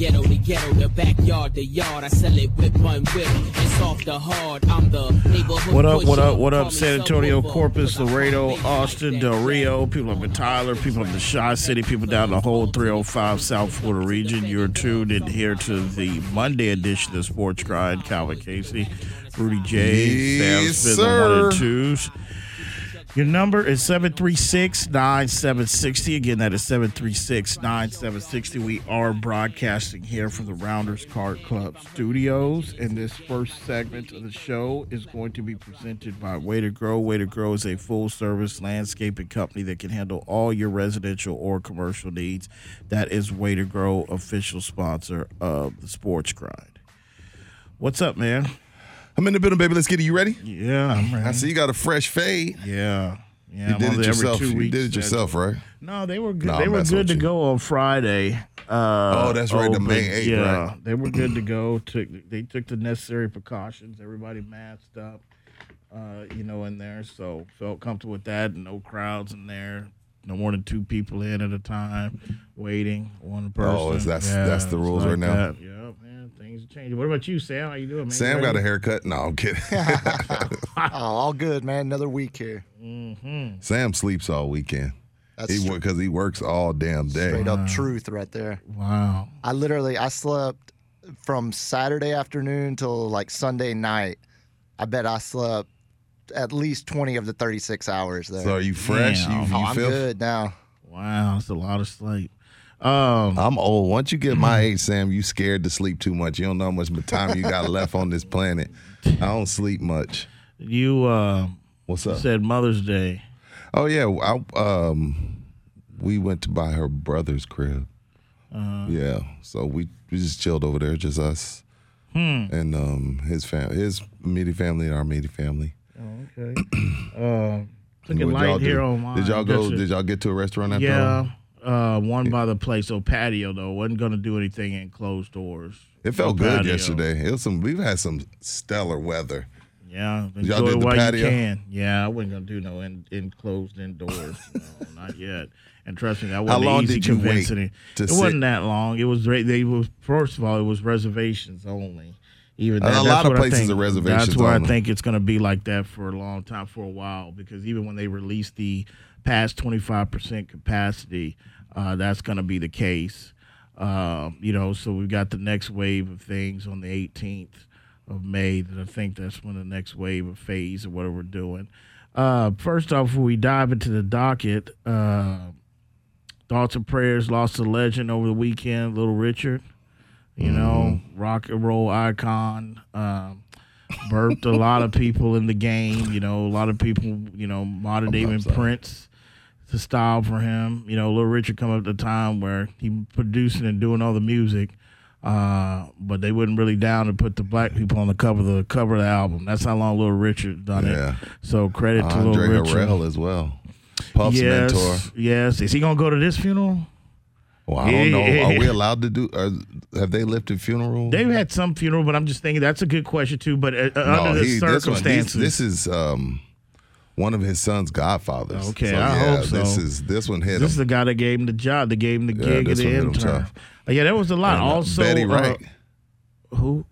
From ghetto to ghetto, the backyard to yard. I sell it whip on whip. It's off the hard. I'm the neighborhood What up, what up, what up, San Antonio. Corpus, Laredo, Austin, Del. Rio, people up in Tyler, people in the Chi City, people down the whole 305 South Florida region. You're tuned in here to the Monday edition of Sports Grind. Calvin Casey, Rudy J, Sam Yes, Smith, on one and sir. twos. Your number is 736 9760. Again, that is 736 9760. We are broadcasting here from the Rounders Card Club studios. And this first segment of the show is going to be presented by Way to Grow. Way to Grow is a full service landscaping company that can handle all your residential or commercial needs. That is Way to Grow, official sponsor of the Sports Grind. What's up, man? I'm in the building, baby. Let's get it. You ready? Yeah, I'm ready. I see you got a fresh fade. Yeah. Yeah, You I'm did it yourself. You weeks did it yourself, right? No, they were good. They I'm were good to you. go on Friday. Uh, Oh, that's right, the open. May 8th, yeah, right. they were good to go. Took they took the necessary precautions. Everybody masked up, uh, you know, in there. So felt comfortable with that. No crowds in there. No more than two people in at a time, waiting one person. Oh, is that's- that's the rules right now? that. Yeah, man, things are changing. What about you, Sam? How you doing, man? Sam You got a haircut. No, I'm kidding. Oh, all good, man. Another week here. Mm-hmm. Sam sleeps all weekend. That's He because he works all damn day. straight up truth right there. Wow. I literally I slept from Saturday afternoon till like Sunday night. I bet I slept at least twenty of the thirty six hours there. So are you fresh? Damn. You, you oh, I'm feel? good now. Wow, that's a lot of sleep. Um, I'm old. Once you get my age, Sam, you scared to sleep too much. You don't know how much time you got left on this planet. I don't sleep much. you uh, What's up? said Mother's Day. Oh yeah, I, um, we went to buy her brother's crib. Uh-huh. Yeah, so we we just chilled over there, just us Hmm. and um his fam, his immediate family and our immediate family. Oh, okay. uh, looking What'd y'all light here do? on mine. Did y'all go? Did y'all get to a restaurant after? Yeah. Uh, one by the place, so patio though. wasn't gonna do anything in closed doors. It felt good patio. yesterday. It was some. We've had some stellar weather. Yeah, enjoy it the while patio? you can. Yeah, I wasn't gonna do no in, enclosed indoors. no, not yet. And trust me, that wasn't long easy did you wait convincing it. to It sit? wasn't that long. It was they was first of all it was reservations only. Even that, a lot of places think- are reservations That's where only. I think it's going to be like that for a long time, for a while, because even when they release the past twenty five percent capacity, uh, that's going to be the case. Uh, you know, so we've got the next wave of things on the 18th of May. That I think that's when the next wave of phase of whatever we're doing. Uh, first off, we dive into the docket, uh, thoughts and prayers lost a legend over the weekend, Little Richard. You know, rock and roll icon. Um, burped a lot of people in the game. You know, a lot of people. You know, modern day. Prince. The style for him. You know, Little Richard come up at the time where he producing and doing all the music. Uh, but they wouldn't really down to put the black people on the cover of the cover of the album. That's how long Little Richard done Yeah. it. So credit to Andre Little Richard. Harrell as well. Puff's yes, mentor. yes. Is he gonna go to this funeral? Well, I don't know. Are we allowed to do? Are, have they lifted funeral? They've had some funeral, but I'm just thinking that's a good question too. But uh, no, under the he, this, one, circumstances, these- this is um, one of his son's godfathers. Okay, so, I yeah, hope so. This is this one hit this is the guy that gave him the job, that gave him the Yeah, gig this at the him intern. Uh, yeah, that was a lot. And, uh, also, Betty uh, Wright. who?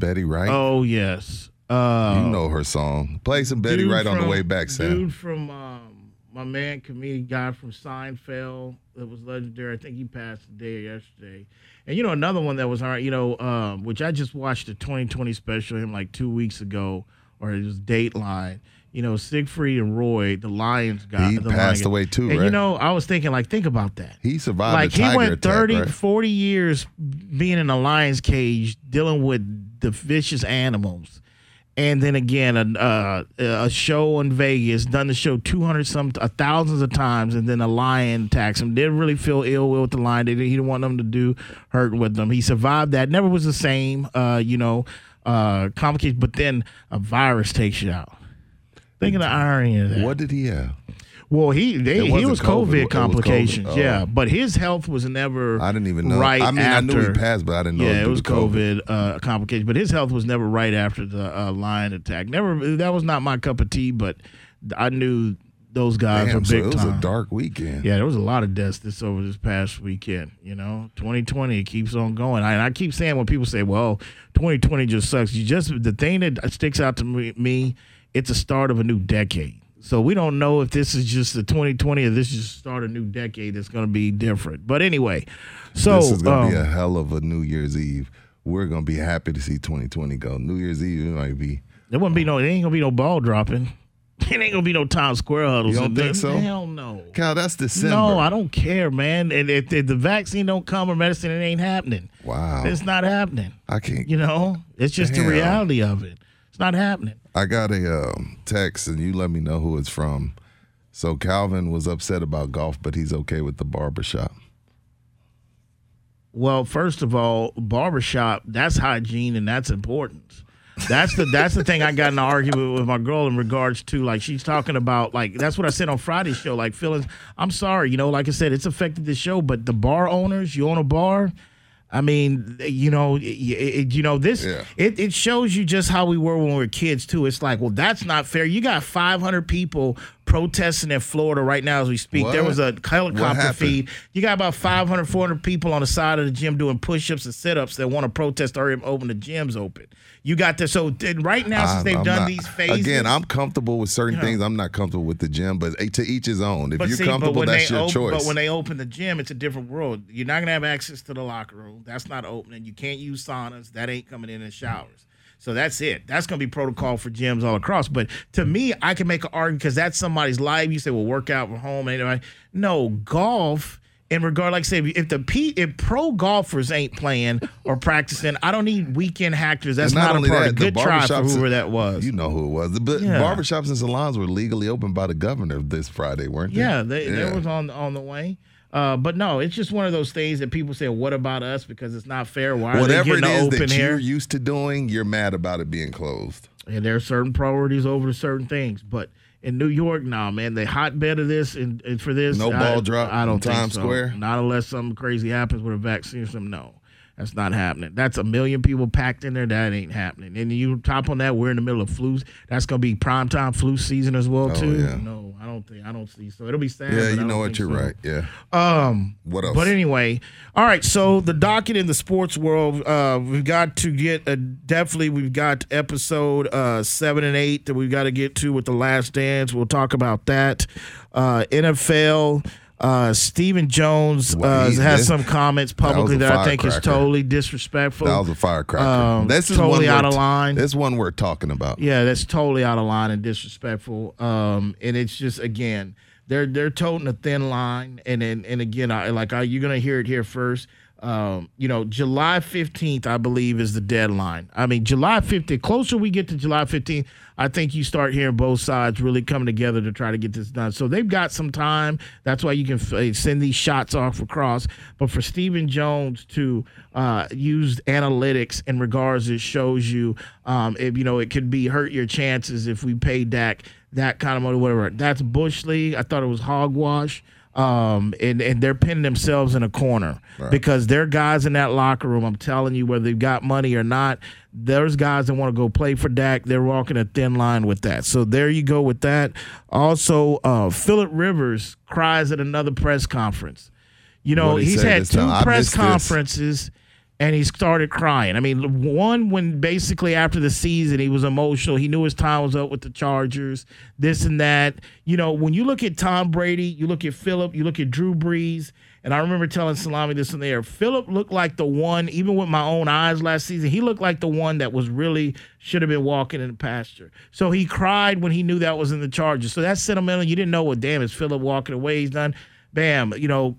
Betty Wright. Oh yes. Uh, you know her song. Play some Betty Wright on the way back, Sam. Dude from um, my man, comedian guy from Seinfeld, that was legendary. I think he passed the day yesterday. And you know another one that was all right. You know, um, which I just watched the 2020 special of him like two weeks ago, or it was Dateline. You know, Siegfried and Roy, the Lions guy. He the passed Lion- away too, And you know, I was thinking, like, think about that. He survived like he went attack, 30, right? 40 years being in a lion's cage, dealing with the vicious animals. And then again, a, uh, a show in Vegas, done the show 200 some, uh, thousands of times, and then a lion attacks him. Didn't really feel ill will with the lion. Didn't, he didn't want them to do hurt with them. He survived that. Never was the same, uh, you know, uh, complicated. But then a virus takes you out. Think of the irony of that. What did he have? Well, he they, he wasn't COVID. COVID, It was complications, COVID. yeah. Oh. But his health was never. I didn't even know. Right I mean, I knew he after- passed, but I didn't know. Yeah, it was to COVID uh, complications, but his health was never right after the uh, lion attack. Never. That was not my cup of tea, but I knew those guys Damn, were so big it was time. a dark weekend. Yeah, there was a lot of deaths this over this past weekend. You know, 2020 it keeps on going. I, and I keep saying when people say, "Well, 2020 just sucks," you just the thing that sticks out to me, me it's a start of a new decade. So we don't know if this is just the 2020 or this is the start a new decade that's going to be different. But anyway, so this is gonna be um, a hell of a New Year's Eve. We're gonna be happy to see 2020 go. New Year's Eve it might be. there won't be no. Ain't gonna be no ball dropping. It ain't gonna be no Times Square huddles. You don't think so? Hell no. Cal, that's December. No, I don't care, man. And if, if the vaccine don't come or medicine, it ain't happening. Wow, It's not happening. I can't. You know, it's just Damn. the reality of it. It's not happening. I got a um, text, and you let me know who it's from. So Calvin was upset about golf, but he's okay with the barbershop. Well, first of all, barbershop, that's hygiene and that's important. That's the that's the thing I got in an argument with my girl in regards to like she's talking about like that's what I said on Friday's show like feelings. I'm sorry, you know, like I said, it's affected the show, but the bar owners, you own a bar. I mean, you know, it, you know this. Yeah. It, it shows you just how we were when we were kids too. It's like, well, that's not fair. You got 500 people protesting in Florida right now as we speak. There was a helicopter feed. You got about 500, 400 people on the side of the gym doing push-ups and sit-ups that want to protest or even open the gyms open. You got this. So right now, since I'm- they've I'm done not- these phases Again, I'm comfortable with certain You know. things. I'm not comfortable with the gym, but eh, to each his own. If you're see, comfortable, that's your open, choice. But when they open the gym, it's a different world. You're not gonna have access to the locker room. That's not opening. You can't use saunas. That ain't coming in in showers. So that's it. That's gonna be protocol for gyms all across. But to me, I can make an argument because that's somebody's life. You say, well, work out from home. Anyway, no golf. In regard, like I say, if the P, if pro golfers ain't playing or practicing, I don't need weekend hackers. That's And not not, a only part. that, the Good try for whoever that was. You know who it was. But Yeah. barbershops and salons were legally opened by the governor this Friday, weren't they? Yeah, they, Yeah. that was on on the way. Uh, but no, it's just one of those things that people say, "What about us?" Because it's not fair. Why are Whatever they it open that you're used to doing, you're mad about it being closed. And there are certain priorities over certain things. But in New York, now, man, the hotbed of this and, and for this, No I- ball drop I don't think Times so. Square? Not unless something crazy happens with a vaccine or something. No. That's not happening. That's a million people packed in there. That ain't happening. And you top on that, we're in the middle of flu. That's gonna be prime time flu season as well Oh, too. yeah. No, don't think I don't see. So it'll be sad. Yeah, you know what? You're so. right. Yeah. Um, What else? But anyway, all right. So the docket in the sports world, uh, we've got to get a, definitely. We've got episode uh, seven and eight that we've got to get to with the Last Dance. We'll talk about that. Uh, NFL. Uh, Stephen Jones Well, uh, he- has some comments publicly that, I think is totally disrespectful. That was a firecracker. Um, this is totally one out of line. This one we're talking about. Yeah, that's totally out of line and disrespectful. Um, and it's just again, they're they're toting a thin line, and and, and again, I like I, you're gonna hear it here first. Um, you know, July 15th, I believe, is the deadline. I mean, July 15th. Closer we get to July 15th, I think you start hearing both sides really coming together to try to get this done. So they've got some time. That's why you can f- send these shots off across. But for Stephen Jones to uh, use analytics in regards, it shows you um, if you know it could be hurt your chances if we pay Dak that kind of money, whatever. That's bush league. I thought it was hogwash. Um, and, and they're pinning themselves in a corner because they're guys in that locker room. I'm telling you, whether they've got money or not, there's guys that want to go play for Dak. They're walking a thin line with that. So there you go with that. Also, uh, Philip Rivers cries at another press conference. You know, he he's had two? Press conferences. this. And he started crying. I mean, one when basically after the season he was emotional. He knew his time was up with the Chargers, this and that. You know, when you look at Tom Brady, you look at Philip, you look at Drew Brees, and I remember telling Salami this in there. Philip looked like the one, even with my own eyes last season, he looked like the one that was really should have been walking in the pasture. So he cried when he knew that was in the Chargers. So that's sentimental. You didn't know what damn is Philip walking away. He's done. Bam, you know,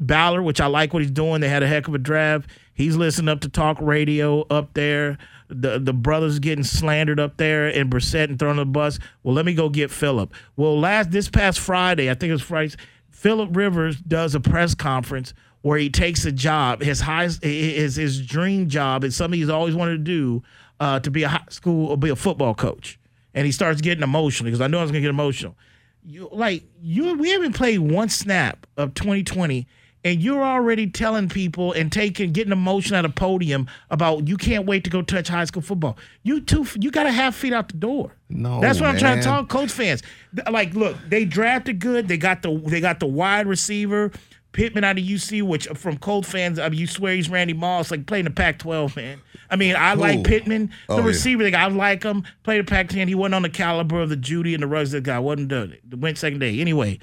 Ballard, which I like what he's doing. They had a heck of a draft. He's listening up to talk radio up there. The the brothers getting slandered up there and Brissett and thrown on the bus. Well, let me go get Philip. Well, last this past Friday, I think it was Friday, Philip Rivers does a press conference where he takes a job, his high his his dream job, is something he's always wanted to do, uh, to be a high school or be a football coach. And he starts getting emotional because I know I was gonna get emotional. You like you we haven't played one snap of 2020 and you're already telling people and taking getting emotion at a podium about you can't wait to go touch high school football. You two, you got to have feet out the door. No, that's what I'm trying to man. talk. Coach fans, like, look, they drafted good. They got the they got the wide receiver Pittman out of UC, which uh, from Colt fans, I mean, you swear he's Randy Moss, like playing the Pac-12, man. I mean, I like Who? Pittman, the Oh, yeah. receiver. Like, I like him. Played the Pac-10. He wasn't on the caliber of the Jeudy and the Ruggs that guy. wasn't done it. Went second day. Anyway,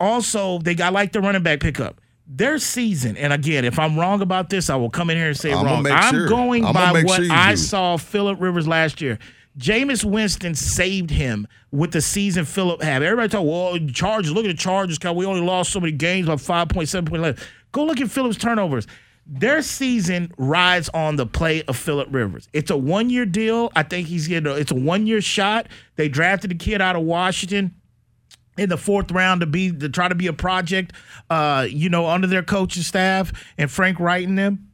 also they got like the running back pickup. Their season, and again, if I'm wrong about this, I will come in here and say I'ma wrong. I'm sure. going I'ma by what sure I do. saw Philip Rivers last year. Jameis Winston saved him with the season Philip had. Everybody talk, well, Chargers, look at the Chargers, because we only lost so many games by 5.7 point left. Go look at Philip's turnovers. Their season rides on the play of Philip Rivers. It's a one year deal. I think he's getting a, it's a one year shot. They drafted a kid out of Washington in the fourth round to be to try to be a project, uh, you know, under their coaching staff and Frank Reich and them.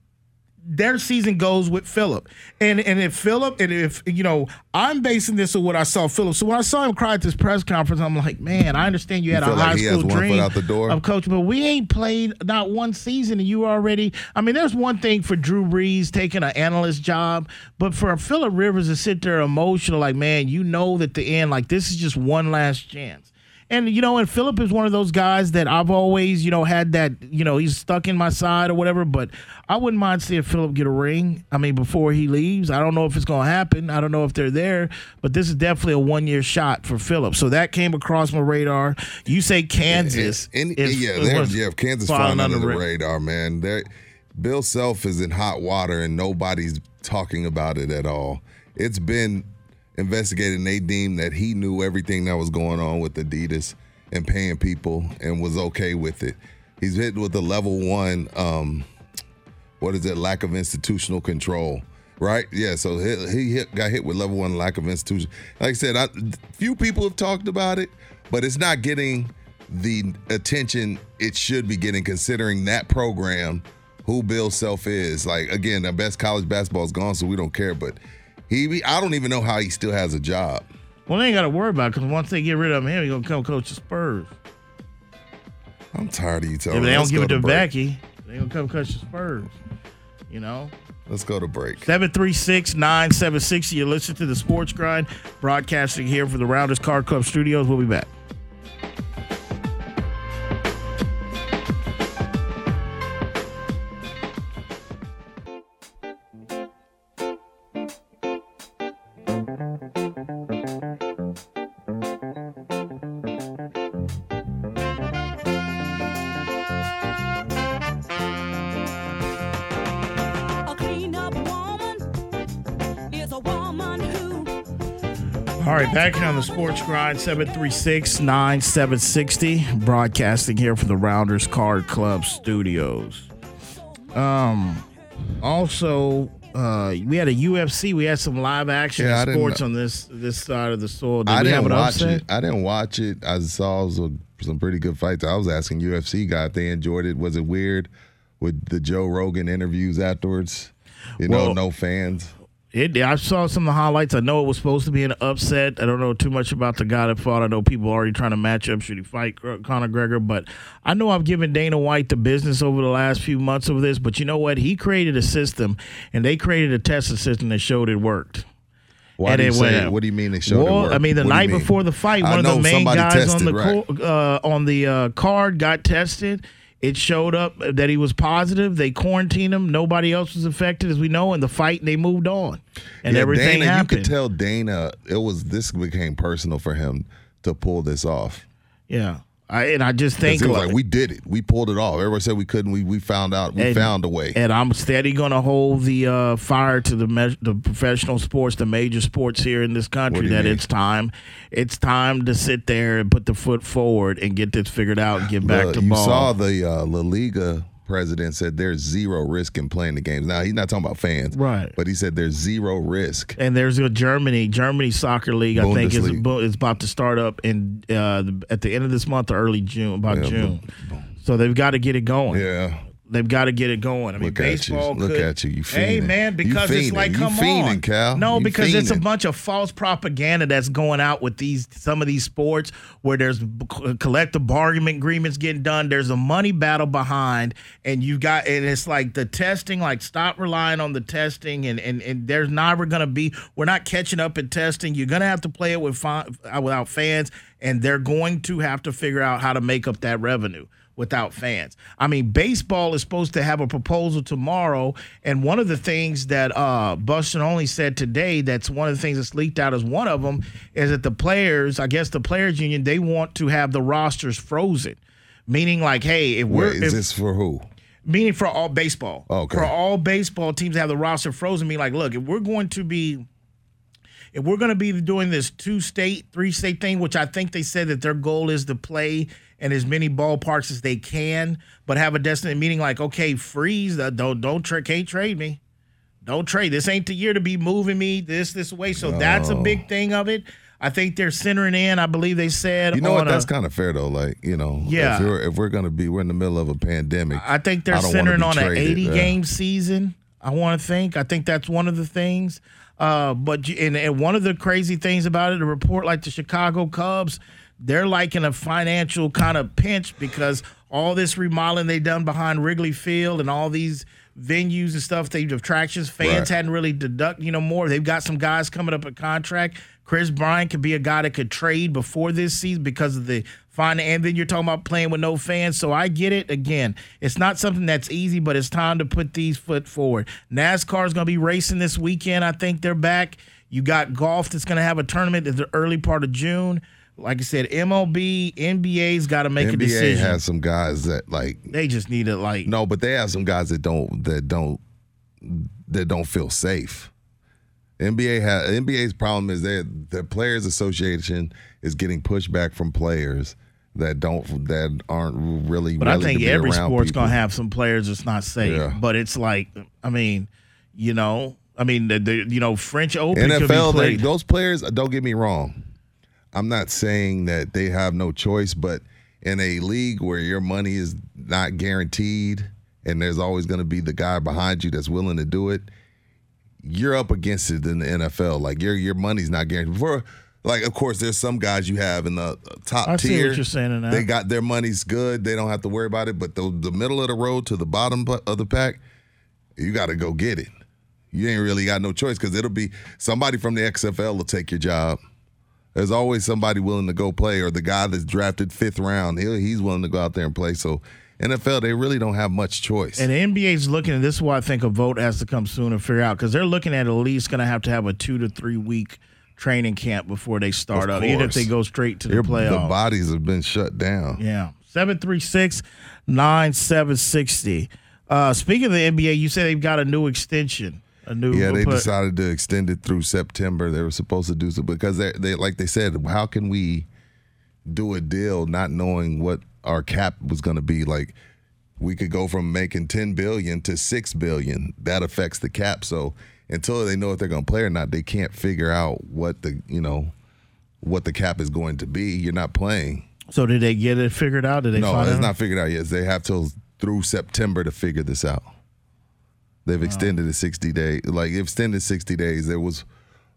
Their season goes with Philip, and and if Philip and if you know, I'm basing this on what I saw Philip. So when I saw him cry at this press conference, I'm like, man, I understand you had a like high school dream out the door? of coach, but we ain't played not one season, and you already. I mean, there's one thing for Drew Brees taking an analyst job, but for Philip Rivers to sit there emotional, like, man, you know that the end, like this is just one last chance. And you know, and Philip is one of those guys that I've always, you know, had that, you know, he's stuck in my side or whatever. But I wouldn't mind seeing Philip get a ring. I mean, before he leaves, I don't know if it's going to happen. I don't know if they're there, but this is definitely a one-year shot for Philip. So that came across my radar. You say Kansas? And, is- yeah, is they're, what's yeah, Kansas flying under the ra- radar, man. They're, Bill Self is in hot water and nobody's talking about it at all. It's been investigated and they deemed that he knew everything that was going on with Adidas and paying people and was okay with it. He's hit with a level one, um, what is it, lack of institutional control. Right? Yeah. So he, he hit, got hit with level one lack of institution. Like I said, I, few people have talked about it, but it's not getting the attention it should be getting considering that program, who Bill Self is. Like again, the best college basketball is gone, so we don't care. But he, I don't even know how he still has a job. Well, they ain't got to worry about because once they get rid of him, he's gonna come coach the Spurs. I'm tired of you If telling. they me. They don't give it to. Becky, they gonna come coach the Spurs. You know. Let's go to break. 736 976. You listen to the Sports Grind, broadcasting here from the Rounders Card Club studios. We'll be back. All right, back here on the Sports Grind, 736 9760, broadcasting here from the Rounders Card Club studios. Um, also, uh, we had a UFC. We had some live action Yeah, I in didn't sports on this this side of the soil. Did I didn't an watch upset? it. I didn't watch it. I saw some, some pretty good fights. I was asking UFC guy if they enjoyed it. Was it weird with the Joe Rogan interviews afterwards? You know, no fans. It, I saw some of the highlights. I know it was supposed to be an upset. I don't know too much about the guy that fought. I know people are already trying to match up should he fight Conor Gregor, but I know I've given Dana White the business over the last few months of this. But you know what? He created a system, and they created a testing system that showed it worked. Why And do you it say? What do you mean they showed it well, worked? I mean, the What night before the fight, I one of the main guys on the right. co- uh, on the uh, card got tested, It showed up that he was positive. They quarantined him. Nobody else was affected, as we know, in the fight, and they moved on, and Yeah, everything Dana, happened. You could tell Dana it was this became personal for him to pull this off. yeah, I, and I just think was like, we did it. We pulled it off. Everybody said we couldn't. We we found out. We And- found a way. And I'm steady going to hold the uh, fire to the me- the professional sports, the major sports here in this country. That mean? it's time, it's time to sit there and put the foot forward and get this figured out and get back The- to you ball. saw the uh, La Liga president said there's zero risk in playing the games. Now he's not talking about fans, Right. But he said there's zero risk. and there's a Germany Germany soccer league. I think is, is about to start up in uh, at the end of this month or early June, about Yeah, June. So they've got to get it going. Yeah. They've got to get it going. I mean, Look at you. baseball. Look could- at you. You Hey, fiending. man, You because it's fiending. like, You come fiending, on, Cal. No, You because it's a bunch of false propaganda that's going out with these some of these sports where there's collective bargaining agreements getting done. There's a money battle behind, and you got and it's like the testing. Like, stop relying on the testing, and and and there's never going to be. We're not catching up in testing. You're going to have to play it with without fans, and they're going to have to figure out how to make up that revenue without fans. I mean, baseball is supposed to have a proposal tomorrow, and one of the things that uh Buster Olney said today that's one of the things that's leaked out as one of them is that the players, I guess the players union, they want to have the rosters frozen. Meaning like, hey, if we're Wait, is if, this for who? meaning for all baseball. Okay. For all baseball teams to have the roster frozen, mean like, look, if we're going to be if we're going to be doing this two state, three state thing, which I think they said that their goal is to play in as many ballparks as they can, but have a destination meaning like, okay, freeze, uh, don't don't tra- can't trade me, don't trade. This ain't the year to be moving me this this way. So that's a big thing of it. I think they're centering in. I believe they said You know what? That's kind of fair though. Like you know, Yeah. If we're, if we're gonna be, we're in the middle of a pandemic. I think they're I centering on an 80 yeah. game season. I want to think. I think that's one of the things. Uh, but and, and one of the crazy things about it, a report like the Chicago Cubs, they're like in a financial kind of pinch because all this remodeling they done behind Wrigley Field and all these venues and stuff, they attractions, fans Right. hadn't really deduct, you know, more. They've got some guys coming up a contract. Kris Bryant could be a guy that could trade before this season because of the fine. And then you're talking about playing with no fans. So I get it. Again, it's not something that's easy, but it's time to put these foot forward. NASCAR is going to be racing this weekend. I think they're back. You got golf that's going to have a tournament at the early part of June. Like I said, MLB, NBA's got to make a decision. NBA has some guys that like they just need to like no, but they have some guys that don't that don't that don't feel safe. NBA has NBA's problem is that the players association is getting pushback from players that don't that aren't really. But I think every sport's people. gonna have some players that's not safe. Yeah. But it's like, I mean, you know, I mean, the, the you know French Open could be NFL. They, those players. Don't get me wrong. I'm not saying that they have no choice, but in a league where your money is not guaranteed and there's always going to be the guy behind you that's willing to do it, you're up against it in the NFL. Like your your money's not guaranteed. For like, of course, there's some guys you have in the uh, top I see tier. what you're saying in that. They got their money's good. They don't have to worry about it. But the the middle of the road to the bottom of the pack, you got to go get it. You ain't really got no choice because it'll be somebody from the XFL will take your job. There's always somebody willing to go play, or the guy that's drafted fifth round, he he's willing to go out there and play. So NFL, they really don't have much choice. and the NBA's looking, and this is why I think a vote has to come soon and figure out because they're looking at at least going to have to have a two to three week training camp before they start up, even if they go straight to the Their- playoffs. the bodies have been shut down. Yeah. 736 9760. Uh, speaking of the NBA, you said they've got a new extension. A new Yeah, they put- decided to extend it through September. They were supposed to do so because they, they like they said, how can we do a deal not knowing what our cap was going to be? Like we could go from making 10 billion to 6 billion. That affects the cap. So until they know if they're going to play or not, they can't figure out what the, you know, what the cap is going to be. You're not playing. So did they get it figured out? Did they No, it's out? not figured out yet. They have till through September to figure this out. They've extended it 60 days. Like extended 60 days. There was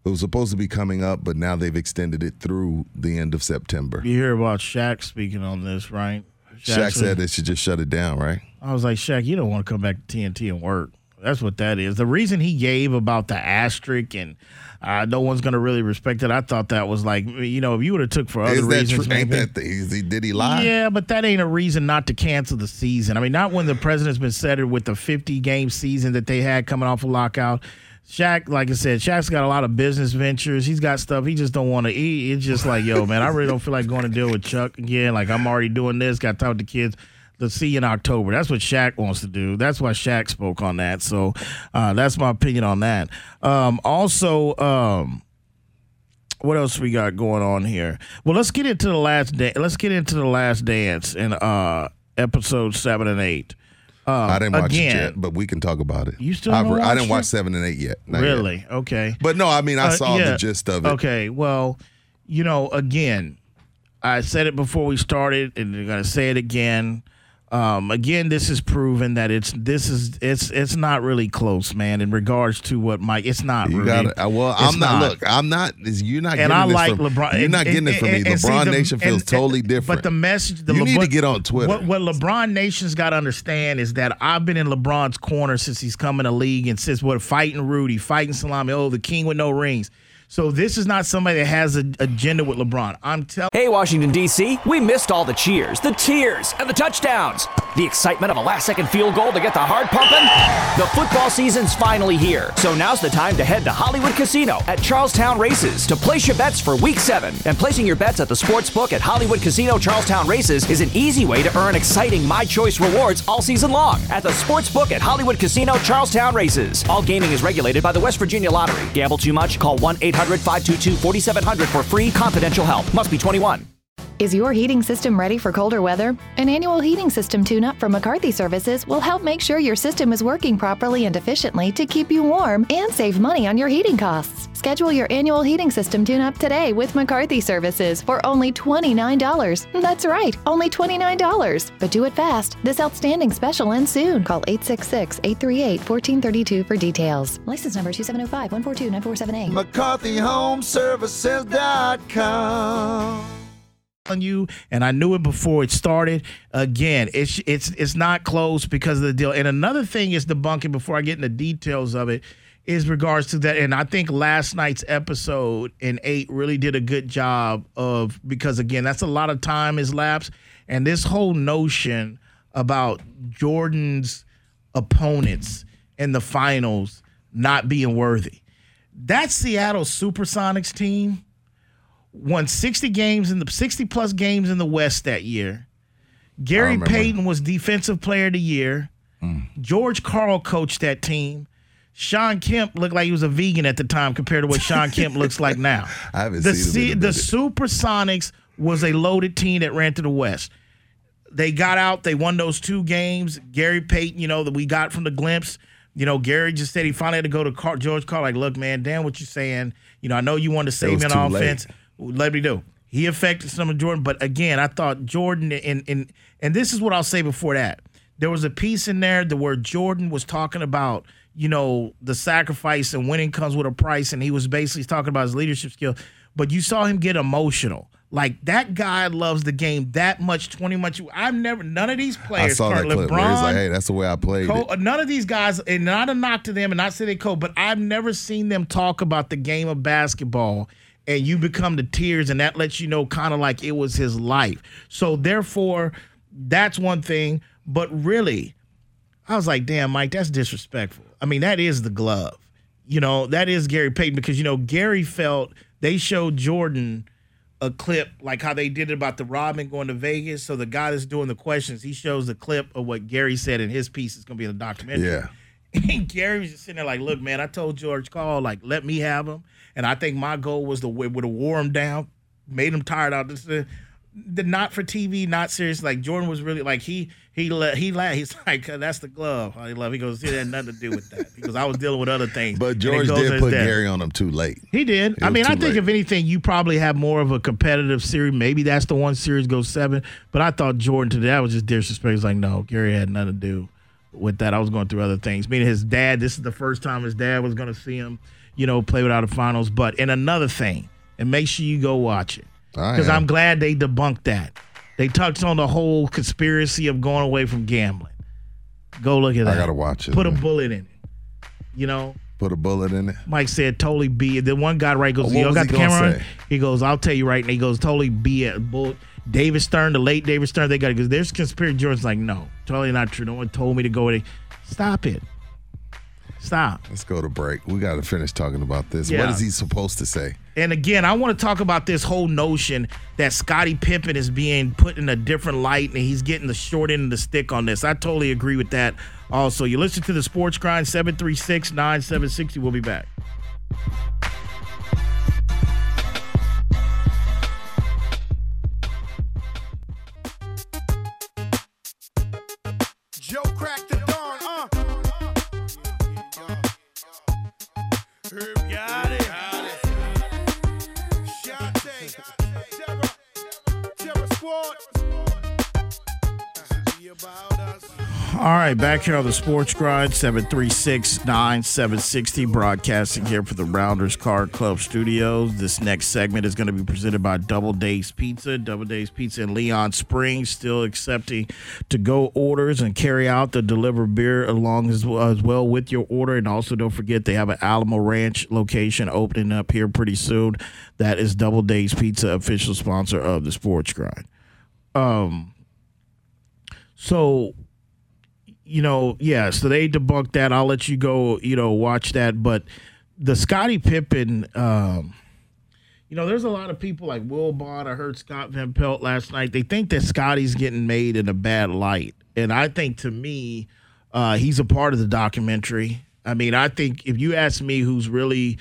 it was supposed to be coming up, but now they've extended it through the end of September. You hear about Shaq speaking on this, right? Shaq said they should just shut it down, right? I was like, Shaq, you don't want to come back to TNT and work. That's what that is. The reason he gave about the asterisk and uh, no one's going to really respect it. I thought that was like, you know, if you would have took for other reasons, true? Ain't that he, did he lie? Yeah, but that ain't a reason not to cancel the season. I mean, not when the president's been settled with the 50 game season that they had coming off a lockout. Shaq, like I said, Shaq's got a lot of business ventures. He's got stuff he just don't want to eat. It's just like, yo, man, I really don't feel like going to deal with Chuck again. Like I'm already doing this. Got time with the kids. Let's see in October. That's what Shaq wants to do. That's why Shaq spoke on that. So uh, that's my opinion on that. Um, also, um, what else we got going on here? Well, let's get into the last day. Let's get into the last dance in uh, episode seven and eight. Um, I didn't watch again, it yet, but we can talk about it. You still I didn't watched watch seven and eight yet. not yet. Really? Okay. But no, I mean I Uh, saw yeah. the gist of it. Okay. Well, you know, again, I said it before we started, and I'm gonna say it again. Um, again, this is proven that it's this is it's it's not really close, man. In regards to what Mike, it's not. You really. got it. Well, It's I'm not, Look, I'm not. You're not. and getting I like from, LeBron. You're and- not getting and- it from me. and- and see, LeBron the- Nation feels and- totally different. But the message, the You need to get on Twitter. What, what LeBron Nation's got to understand is that I've been in LeBron's corner since he's come in the league and since what fighting Rudy, fighting Salami, oh the king with no rings. So this is not somebody that has an agenda with LeBron. I'm telling. Hey, Washington, D.C., we missed all the cheers, the tears, and the touchdowns. The excitement of a last second field goal to get the heart pumping. The football season's finally here, so now's the time to head to Hollywood Casino at Charlestown Races to place your bets for week seven. And placing your bets at the sports book at Hollywood Casino Charlestown Races is an easy way to earn exciting My Choice rewards all season long at the sports book at Hollywood Casino Charlestown Races. All gaming is regulated by the West Virginia Lottery. Gamble too much? Call 1 800 522 4700 for free confidential help. Must be 21. Is your heating system ready for colder weather? An annual heating system tune up from McCarthy Services will help make sure your system is working properly and efficiently to keep you warm and save money on your heating costs. Schedule your annual heating system tune up today with McCarthy Services for only $29. That's right, only $29. But do it fast. This outstanding special ends soon. Call 866 838 1432 for details. License number 2705 142 9478. McCarthyHomeservices.com. you, and I knew it before it started. Again, it's it's it's not close because of the deal. And another thing is debunking before I get into details of it is regards to that. And I think last night's episode in eight really did a good job of because again, that's a lot of time has lapsed, and this whole notion about Jordan's opponents in the finals not being worthy. That Seattle Supersonics team won 60 games in the 60 plus games in the West that year. Gary. Payton was defensive player of the year. Mm. George Karl coached that team. Shawn Kemp looked like he was a vegan at the time compared to what Shawn Kemp looks like now. I haven't the seen a the. Supersonics was a loaded team that ran to the West. They got out. They won those two games. Gary Payton, you know, that we got from the glimpse. You know, Gary just said he finally had to go to Car- George Karl. Like, look, man, damn what you're saying. You know, I know you wanted to save me on too late. Let me do. He affected some of Jordan, but again, I thought Jordan and and and this is what I'll say before that. There was a piece in there that where Jordan was talking about, you know, the sacrifice and winning comes with a price, and he was basically talking about his leadership skill. But you saw him get emotional. Like that guy loves the game that much, twenty much. I've never none of these players. I saw that clip where he's like, "Hey, that's the way I played Co- it." none of these guys, and not a knock to them, and not say they coach, but I've never seen them talk about the game of basketball. And you become the tears, and that lets you know kind of like it was his life. So therefore, that's one thing. But really, I was like, damn, Mike, that's disrespectful. I mean, that is the glove. You know, that is Gary Payton because you know Gary felt they showed Jordan a clip like how they did it about the Robin going to Vegas. So the guy that's doing the questions, he shows the clip of what Gary said in his piece. It's gonna be in the documentary. Yeah. And Gary was just sitting there like, look, man, I told George Karl, like, let me have him. And I think my goal was to would have wore him down, made him tired out. This, uh, the not for TV, not serious. Like Jordan was really like he he la- he laughed. He's like that's the glove. I love. He goes, it had nothing to do with that because I was dealing with other things. But George did put. Gary on him too late. He did. It I mean, I think late. if anything, you probably have more of a competitive series. Maybe that's the one series goes seven. But I thought Jordan today that was just disrespect. It's like, no, Gary had nothing to do with that. I was going through other things. Meaning his dad. This is the first time his dad was going to see him, you know, play without the finals. But and another thing, and make sure you go watch it oh, because. I'm glad they debunked that. They touched on the whole conspiracy of going away from gambling. Go look at that. I gotta watch it, Put a bullet in it. You know, Put a bullet in it. Mike said totally be it. Then one guy right goes, What "You got he the camera on?" He goes, "I'll tell you right." And he goes, "Totally be it." Bull. David Stern, the late David Stern, they got it because there's conspiracy. Jordan's like, "No, totally not true. No one told me to go it. Stop it. Stop." Let's go to break. We got to finish talking about this. Yeah. What is he supposed to say? And again, I want to talk about this whole notion that Scottie Pippen is being put in a different light and he's getting the short end of the stick on this. I totally agree with that. Also, you listen to the Sports Grind 736 9760. We'll be back. All right, back here on the Sports Grind 736 9760, broadcasting here for the Rounders Card Club Studios. This next segment is going to be presented by Double Days Pizza. Double Days Pizza in Leon Springs, still accepting to go orders and carry out the deliver beer along as well, as well with your order. And also, don't forget, they have an Alamo Ranch location opening up here pretty soon. That is Double Days Pizza, official sponsor of the Sports Grind. Um, so you know, yeah, so they debunked that. I'll let you go, you know, watch that. But the Scottie Pippen, um, you know, there's a lot of people like Wilbon. I heard Scott Van Pelt last night. They think that Scottie's getting made in a bad light. And I think to me, uh, he's a part of the documentary. I mean, I think if you ask me who's really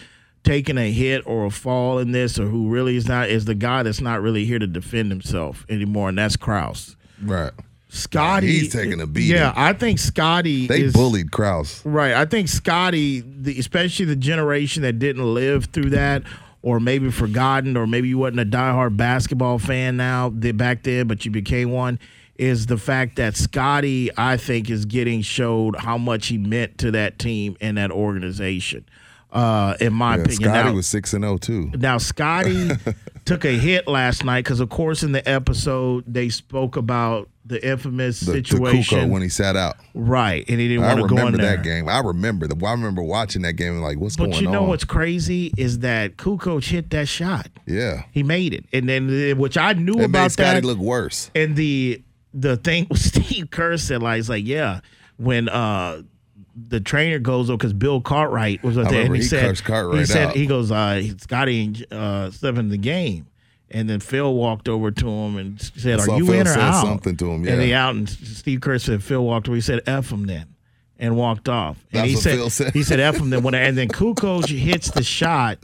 taking a hit or a fall in this or who really is not, is the guy that's not really here to defend himself anymore, and that's Krause. Right. Scottie, He's taking a beat. Yeah, I think Scottie. They is, bullied Krause. Right. I think Scottie, the, especially the generation that didn't live through that, or maybe forgotten, or maybe you wasn't a diehard basketball fan now did back then, but you became one. Is the fact that Scottie, I think, is getting showed how much he meant to that team and that organization. Uh, in my Yeah, opinion, Scottie Now- was six and zero too. now, Scottie took a hit last night because, of course, in the episode they spoke about the infamous The, situation, when he sat out. right? And he didn't want to go in there. that game. I remember the. I remember watching that game and like, what's But going on? But you know on? what's crazy is that Kukoc hit that shot. yeah, He made it, and then uh, which I knew it made about Scottie that. look worse. and the the thing was Steve Kerr said like, he's like yeah, when uh the trainer goes over because Bill Cartwright was up there and he, he said Cartwright he said out. he goes uh Scottie ain't uh seven the game. And then Phil walked over to him and said, "Are you Phil in or said out?" something to him, And he out, and Steve Kerr said, "Phil walked over." He said, "F him then," and walked off. And That's he what said, Phil said. "He said F him then." When and then Kukoc hits the shot,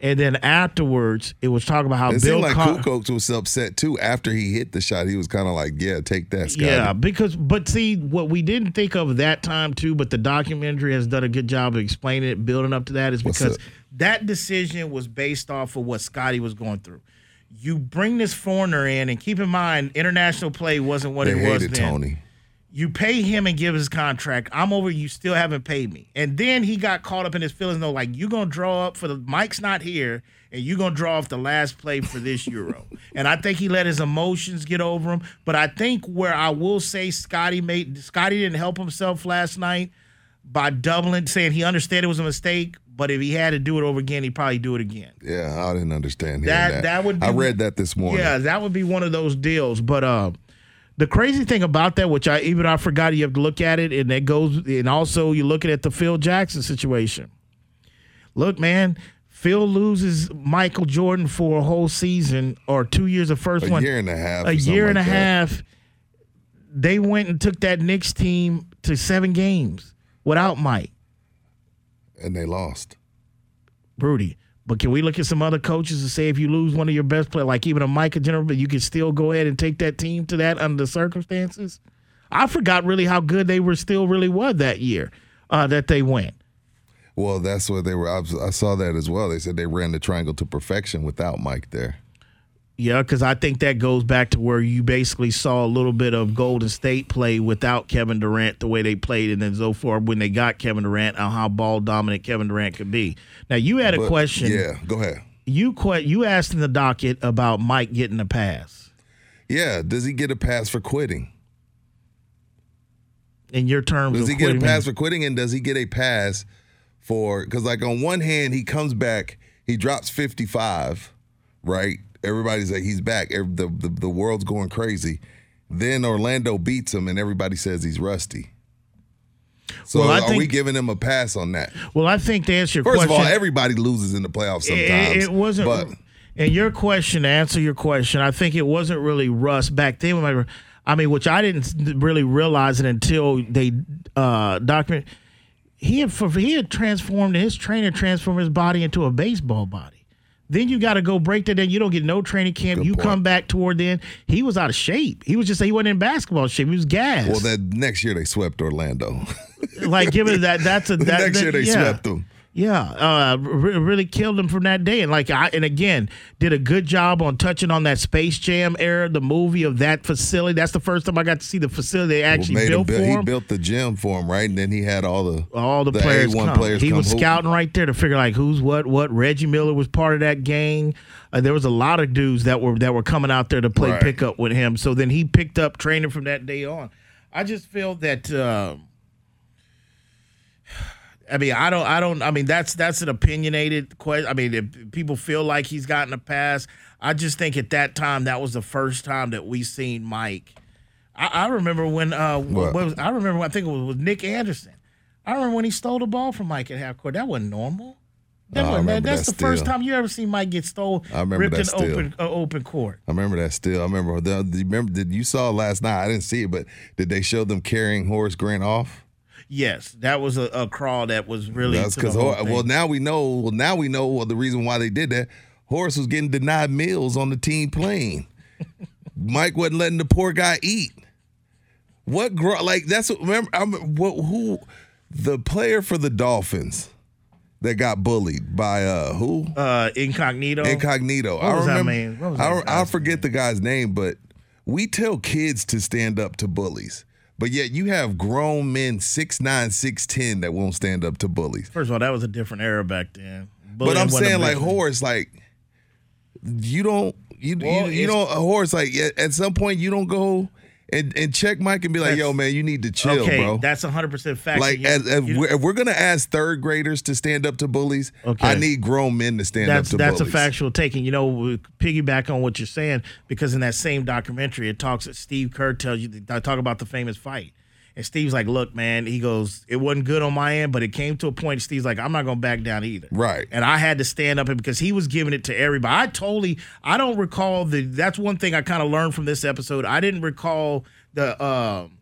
and then afterwards it was talking about how It Bill seemed like Kukoc was upset too. After he hit the shot, he was kind of like, "Yeah, take that, Scottie." Yeah, because but see what we didn't think of that time too, but the documentary has done a good job of explaining it, building up to that is because that decision was based off of what Scottie was going through. You bring this foreigner in, and keep in mind, international play wasn't what they it was then. Toni. You pay him and give his contract. I'm over. You still haven't paid me. And then he got caught up in his feelings. Though, like you're gonna draw up for the Mike's not here, and you're gonna draw off the last play for this Euro. and I think he let his emotions get over him. But I think where I will say Scottie made Scottie didn't help himself last night by doubling, saying he understood it was a mistake. But if he had to do it over again, he'd probably do it again. Yeah, I didn't understand That- that. that would be- I read that this morning. Yeah, that would be one of those deals. But uh, the crazy thing about that, which I even I forgot, you have to look at it, and that goes, and also you're looking at the Phil Jackson situation. Look, man, Phil loses Michael Jordan for a whole season or two years of first a one, year and a half. a year and a that. half. They went and took that Knicks team to seven games without Mike. and they lost. Rudy. But can we look at some other coaches and say if you lose one of your best players, like even a Micah General, but you can still go ahead and take that team to that under the circumstances? I forgot really how good they were still really was that year uh, that they went. Well, that's what they were. I, I saw that as well. They said they ran the triangle to perfection without Mike there. Yeah, because I think that goes back to where you basically saw a little bit of Golden State play without Kevin Durant, the way they played, and then so far when they got Kevin Durant, on how ball dominant Kevin Durant could be. Now you had a But, question. Yeah, go ahead. You que- you asked in the docket about Mike getting a pass. Yeah, does he get a pass for quitting? In your terms, Does he get a pass for quitting, and does he get a pass for because like on one hand he comes back, he drops 55, right? Everybody's like he's back. Every- The, the the world's going crazy. Then Orlando beats him, and everybody says he's rusty. So Well, are we giving him a pass on that? Well, I think to answer your First question, of all, everybody loses in the playoffs sometimes. it, wasn't. but and your question, to answer your question, I think it wasn't really rust back then. I, I mean, which I didn't really realize it until they uh, document. He had he had transformed his trainer transformed his body into a baseball body. Then you got to go break that down. You don't get no training camp. Good you point. come back toward then. He was out of shape. He was just saying he wasn't in basketball shape. He was gassed. well, that next year they swept Orlando. like give it that. That's a that, next that- year they yeah. swept them. Yeah, uh, re- really killed him from that day, and like I and again did a good job on touching on that Space Jam era, the movie of that facility. That's the first time I got to see the facility they actually Well, him built build- for he built the gym for him, right? And then he had all the all the, players, A1 come. players he come was hoop. scouting right there to figure like who's what. What Reggie Miller was part of that gang. Uh, there was a lot of dudes that were that were coming out there to play Right. pickup with him. So then he picked up training from that day on. I just feel that. um I mean, I don't, I don't, I mean, that's that's an opinionated question. I mean, if people feel like he's gotten a pass, I just think at that time that was the first time that we seen Mike. I, I remember when, uh, What? what was, I remember, I think it was with Nick Anderson. I remember when he stole the ball from Mike at half court. That wasn't normal. That I wasn't, that, that's that the first time you ever seen Mike get stole, I remember ripped that in open uh, open court. I remember that still. I remember. The, the- remember? Did you saw last night? I didn't see it, but did they show them carrying Horace Grant off? Yes, that was a, a crawl that was really. That's because well, now we know. Well, now we know well, the reason why they did that. Horace was getting denied meals on the team plane. Mike wasn't letting the poor guy eat. What gro- like that's what remember I'm what who the player for the Dolphins that got bullied by uh who? uh, incognito. Incognito. What I was that remember. man- what was I, that I forget the guy's name, but we tell kids to stand up to bullies. But yet you have grown men six nine, six ten that won't stand up to bullies. First of all, that was a different era back then. but I'm saying like thing. Horace, like you don't you Well, you, you it's- don't Horace like at, at some point you don't go and, and check Mike and be like, That's- yo man, you need to chill, okay, bro. that's 100% fact. like as, if, you- we're, we're gonna ask third graders to stand up to bullies, Okay. I need grown men to stand that's up to that's bullies. That's a factual taking. you know, piggyback on what you're saying because in that same documentary, it talks. Steve Kerr tells you, I talk about the famous fight, and Steve's like, "Look, man," he goes, "It wasn't good on my end, but it came to a point." Steve's like, "I'm not gonna back down either." Right. And I had to stand up because he was giving it to everybody. I totally, I don't recall the. That's one thing I kind of learned from this episode. I didn't recall the. um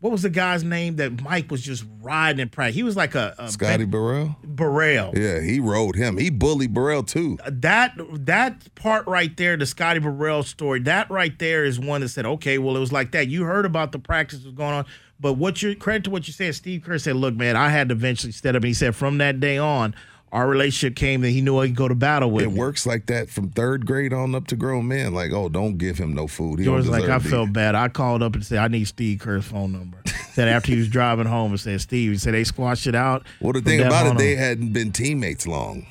what was the guy's name that Mike was just riding in practice? He was like a, a Scotty Burrell. Burrell Yeah, he rode him. He bullied Burrell too. that that part right there, the Scotty Burrell story, that right there is one that said, okay, well, it was like that. You heard about the practice was going on, but what you credit to what you said, Steve Kerr said, look, man, I had to eventually step up. And he said, from that day on, our relationship came that he knew I could go to battle with. It me. works like that from third grade on up to grown men. Like, oh, don't give him no food. He George like, I deserve felt eat." bad. I called up and said, I need Steve Kerr's phone number. said after he was driving home and said, Steve, he said they squashed it out. Well, the thing about it, point they on. hadn't been teammates long.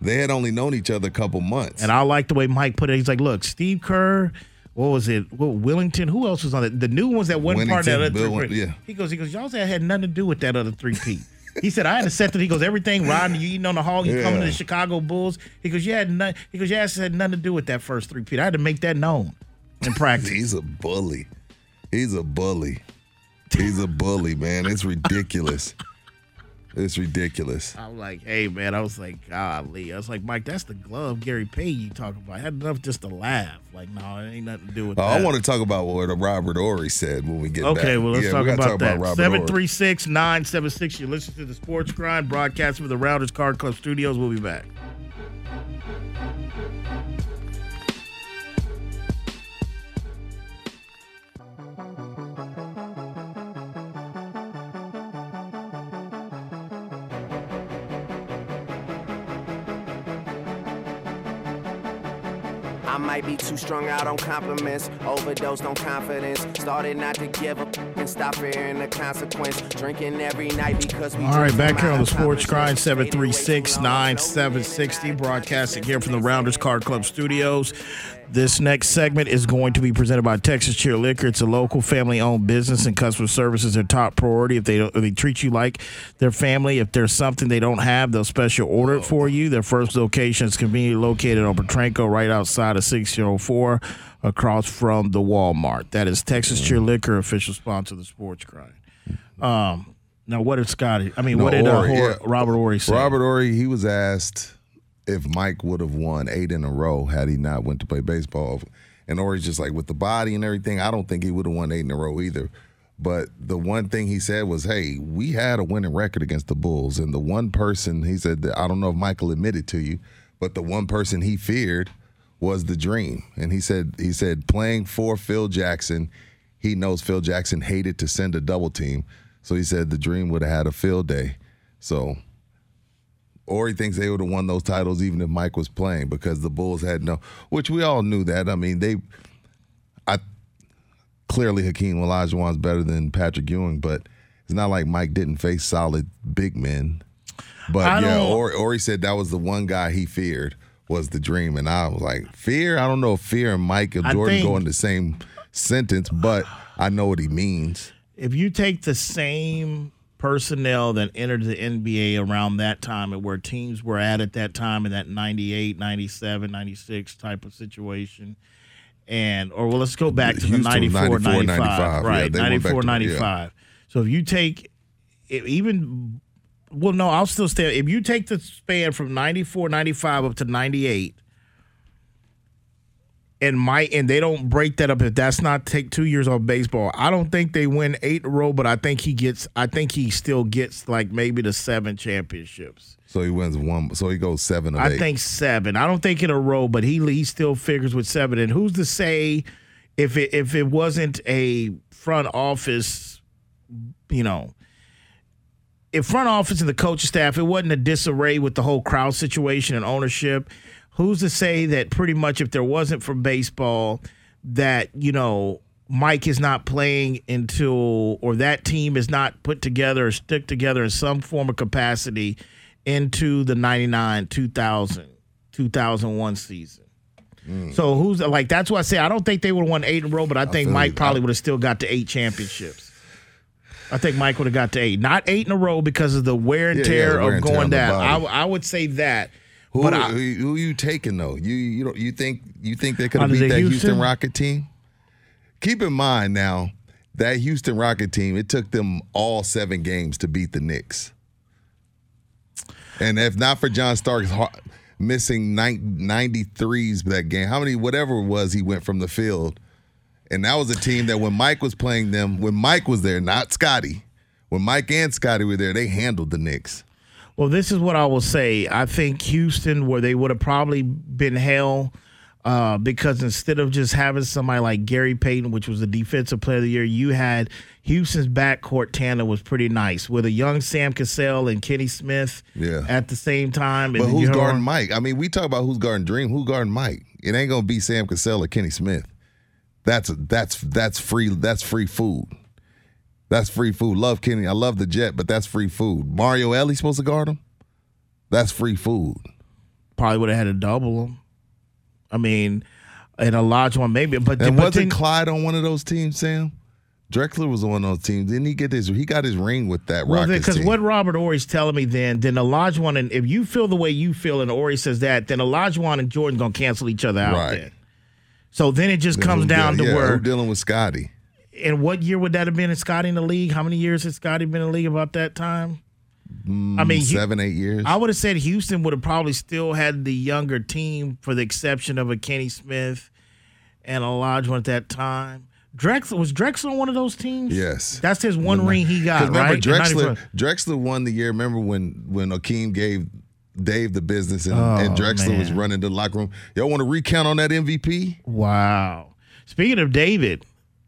They had only known each other a couple months. And I like the way Mike put it. He's like, look, Steve Kerr, what was it? What, Wennington? Who else was on it? The new ones that wasn't part of that other Bill three. Yeah. He goes, he goes, y'all said I had nothing to do with that other three P. He said, I had to set that. He goes, everything riding you eating on the hog, you coming to the Chicago Bulls. He goes, you had nothing. He goes, yeah, it had nothing to do with that first three P. I had to make that known in practice. He's a bully. He's a bully. He's a bully, man. It's ridiculous. It's ridiculous. I was like, hey man, I was like, golly. I was like, Mike, that's the glove Gary Payton you talking about. I had enough just to laugh. Like, no, it ain't nothing to do with Oh, that. I want to talk about what Robert Horry said when we get back. Okay, well, let's Yeah, talk we about that. Robert Horry. 736 976. You listen to the Sports Grind broadcast from the Rounders Card Club studios. We'll be back. I might be too strung out on compliments, overdosed on confidence. Started not to give up and stop fearing the consequence. Drinking every night because we. All right, back here on the Sports Grind, accomplishments. 736 too long, no 9760, broadcasting here from the Rounders Card Club studios. This next segment is going to be presented by Texas Cheer Liquor. It's a local family-owned business, and customer service is their top priority. If they don't, if they treat you like their family, if there's something they don't have, they'll special order it for you. Their first location is conveniently located on Potranco, right outside of 1604, across from the Walmart. That is Texas Cheer Liquor, official sponsor of the Sports Grind. Um, now, what did Scotty? I mean, No, what did uh, Hor- yeah. Robert Horry say? Robert Horry, he was asked if Mike would have won eight in a row had he not went to play baseball. And Horry's just like with the body and everything, I don't think he would have won eight in a row either. But the one thing he said was, "Hey, we had a winning record against the Bulls, and the one person he said that I don't know if Michael admitted to you, but the one person he feared was the Dream." And he said he said playing for Phil Jackson, he knows Phil Jackson hated to send a double team, so he said the Dream would have had a field day. So Horry thinks they would have won those titles even if Mike was playing because the Bulls had no, which we all knew that. I mean, they, I clearly Hakeem Olajuwon's better than Patrick Ewing, but it's not like Mike didn't face solid big men. But I yeah, Horry said that was the one guy he feared was the dream, and I was like, fear? I don't know if fear and Mike and Jordan think- go in the same sentence, but I know what he means. if you take the same personnel that entered the NBA around that time and where teams were at at that time in that 98, 97, 96 type of situation. And or well let's go back to the was 94, 94, 95, 95. Right back 94 to- 95 so if you take even well no I'll still stay if you take the span from 94 95 up to 98 and Mike and they don't break that up if that's not take two years off baseball. I don't think they win eight in a row, but I think he gets. I think he still gets like maybe the seven championships. So he wins one, so he goes seven of I eight. think seven. I don't think in a row, but he he still figures with seven. And who's to say if it if it wasn't a front office, you know. If front office and the coaching staff, it wasn't a disarray with the whole crowd situation and ownership. Who's to say that pretty much if there wasn't for baseball, that you know Mike is not playing until or that team is not put together or stick together in some form of capacity into the 99 2000 2001 season. So who's like that's why I say I don't think they would have won eight in a row, but I think Mike probably would have still got to eight championships. I think Mike would have got to eight, not eight in a row because of the wear and tear yeah, wear of and going down. I. I would say that. Who, but I, who, who you taking though? You you don't you think you think they could have Under beat that Houston? Houston? Rocket team? Keep in mind now that Houston Rocket team. It took them all seven games to beat the Knicks, and if not for John Starks ha- missing nine- 93s that game, how many whatever it was he went from the field, and that was a team that when Mike was playing them, when Mike was there, not Scotty, when Mike and Scotty were there, they handled the Knicks. Well, this is what I will say. I think Houston, where they would have probably been hell, uh, because instead of just having somebody like Gary Payton, which was the defensive player of the year, you had Houston's backcourt tandem was pretty nice with a young Sam Cassell and Kenny Smith Yeah. at the same time. But And who's guarding Mike? I mean, we talk about who's guarding Dream. Who's guarding Mike? It ain't gonna be Sam Cassell or Kenny Smith. That's that's that's free. That's free food. That's free food. Love Kenny. I love the Jet, but that's free food. Mario Elie supposed to guard him. That's free food. Probably would have had to double them. I mean, and a large one maybe, but, And but wasn't then- Clyde on one of those teams, Sam? Drexler was on those teams. Didn't he get his? He got his ring with that Well, Rockets because what Robert Horry's telling me then, then Olajuwon and if you feel the way you feel and Horry says that, then Olajuwon and Jordan gonna cancel each other out. Right. Then. So then it just Then comes down deal- to yeah, where. dealing with Scotty. And what year would that have been? in Scotty in the league? How many years has Scotty been in the league about that time? Mm, I mean, seven, eight years. I would have said Houston would have probably still had the younger team, for the exception of a Kenny Smith and Olajuwon at that time. Drexler was Drexler on one of those teams. Yes. that's his one ring he got. remember right? Drexler? Drexler won the year. Remember when when Akeem gave Dave the business and, Oh, and Drexler was running the locker room. Y'all want to recount on that MVP? Wow. Speaking of David,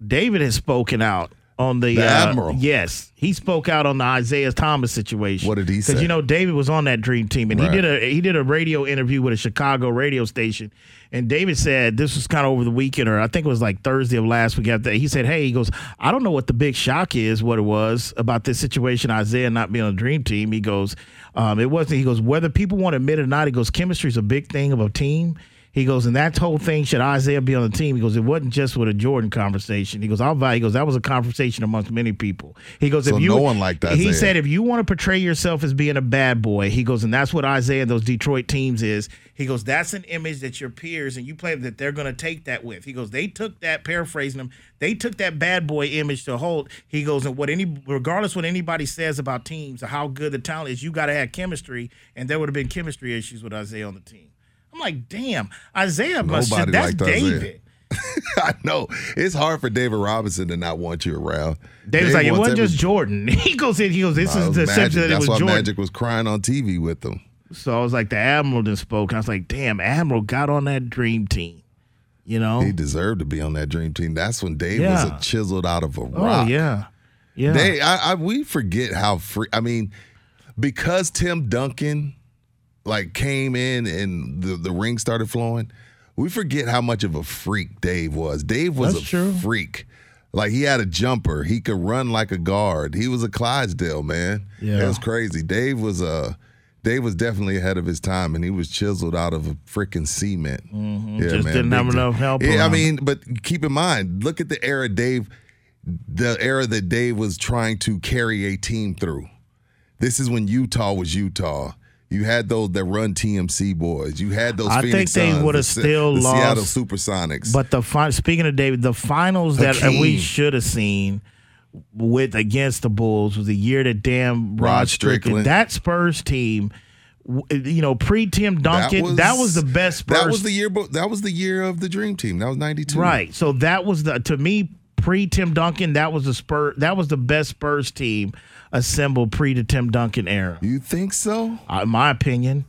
David has spoken out on the, The uh, Admiral. Yes, he spoke out on the Isiah Thomas situation. What did he say? Because you know David was on that dream team, and Right. he did a he did a radio interview with a Chicago radio station, and David said this was kind of over the weekend, or I think it was like Thursday of last week. After that. he said, "Hey, he goes, I don't know what the big shock is, what it was about this situation, Isiah not being on the dream team." He goes, um, "It wasn't." He goes, "Whether people want to admit it or not, he goes, chemistry is a big thing of a team." He goes, and that whole thing should Isiah be on the team? He goes, it wasn't just with a Jordan conversation. He goes, I'll buy. He goes, that was a conversation amongst many people. He goes, So if you no one liked He Isiah. said, if you want to portray yourself as being a bad boy, he goes, and that's what Isiah and those Detroit teams is. He goes, that's an image that your peers and you play that they're going to take that with. He goes, they took that, paraphrasing him, they took that bad boy image to hold. He goes, and what any, regardless what anybody says about teams or how good the talent is, you got to have chemistry, and there would have been chemistry issues with Isiah on the team. I'm like, damn, Isiah must Nobody that's liked Isiah. David. I know it's hard for David Robinson to not want you around. David's Dave like, it wasn't every- just Jordan. He goes in, he goes, this is the Magic. that it That's was why Jordan. Magic was crying on TV with them. So I was like, the Admiral then spoke. I was like, damn, Admiral got on that dream team. You know? He deserved to be on that dream team. That's when Dave was a chiseled out of a oh, rock. yeah. Yeah. They, I, I, we forget how free. I mean, because Tim Duncan like came in and the, the ring started flowing, we forget how much of a freak Dave was. Dave was That's a true. freak. Like he had a jumper. He could run like a guard. He was a Clydesdale man. Yeah. it was crazy. Dave was a. Dave was definitely ahead of his time, and he was chiseled out of a freaking cement. Yeah, Mm-hmm. Just didn't have enough help Yeah, I mean, but keep in mind, look at the era Dave, the era that Dave was trying to carry a team through. This is when Utah was Utah. You had those that run TMC boys. You had those. I Phoenix think they would've the still the Seattle lost. Supersonics. But the fin- speaking of David, the finals that we should have seen with against the Bulls was the year that damn Rod, Rod Strickland, Strickland. that Spurs team, you know, pre Tim Duncan, that was, the best Spurs. That was the year. That was the year of the Dream Team. That was ninety two. Right. So that was the to me pre Tim Duncan. That was the Spur. That was the best Spurs team assembled pre to Tim Duncan era. You think so? Uh, in my opinion.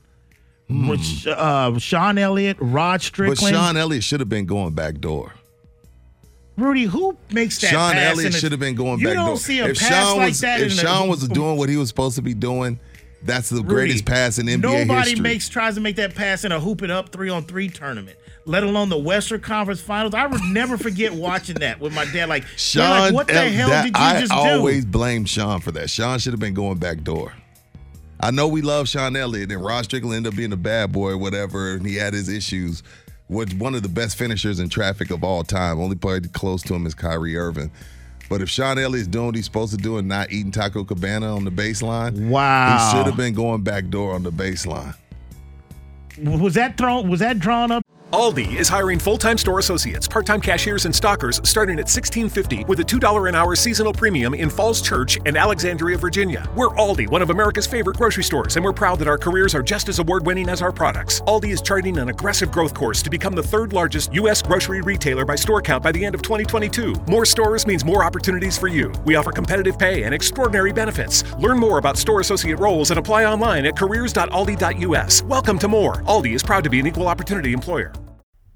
Which, uh, Sean Elliott, Rod Strickland, Hmm. But Sean Elliott should have been going back door. Rudy. Who makes that? Sean pass Elliott should have been going you back don't door. see a if pass Sean like was, that. if in the- Sean was doing what he was supposed to be doing, that's the Rudy, greatest pass in NBA Nobody history. makes tries to make that pass in a hoop it up three on three tournament. Let alone the Western Conference Finals. I would never forget watching that with my dad. Like, Sean, like, what the hell that- did you I just do? I always blame Sean for that. Sean should have been going back door. I know we love Sean Elliott, and Rod Strickland ended up being a bad boy or whatever, and he had his issues. Was one of the best finishers in traffic of all time. Only played close to him is Kyrie Irving. But if Sean Elliott's doing what he's supposed to do and not eating Taco Cabana on the baseline, Wow. he should have been going back door on the baseline. was that thrown? Was that drawn up? Aldi is hiring full-time store associates, part-time cashiers, and stockers starting at $16.50 with a $2 an hour seasonal premium in Falls Church and Alexandria, Virginia. We're Aldi, one of America's favorite grocery stores, and we're proud that our careers are just as award-winning as our products. Aldi is charting an aggressive growth course to become the third largest U.S. grocery retailer by store count by the end of 2022. More stores means more opportunities for you. We offer competitive pay and extraordinary benefits. Learn more about store associate roles and apply online at careers.aldi.us. Welcome to more. Aldi is proud to be an equal opportunity employer.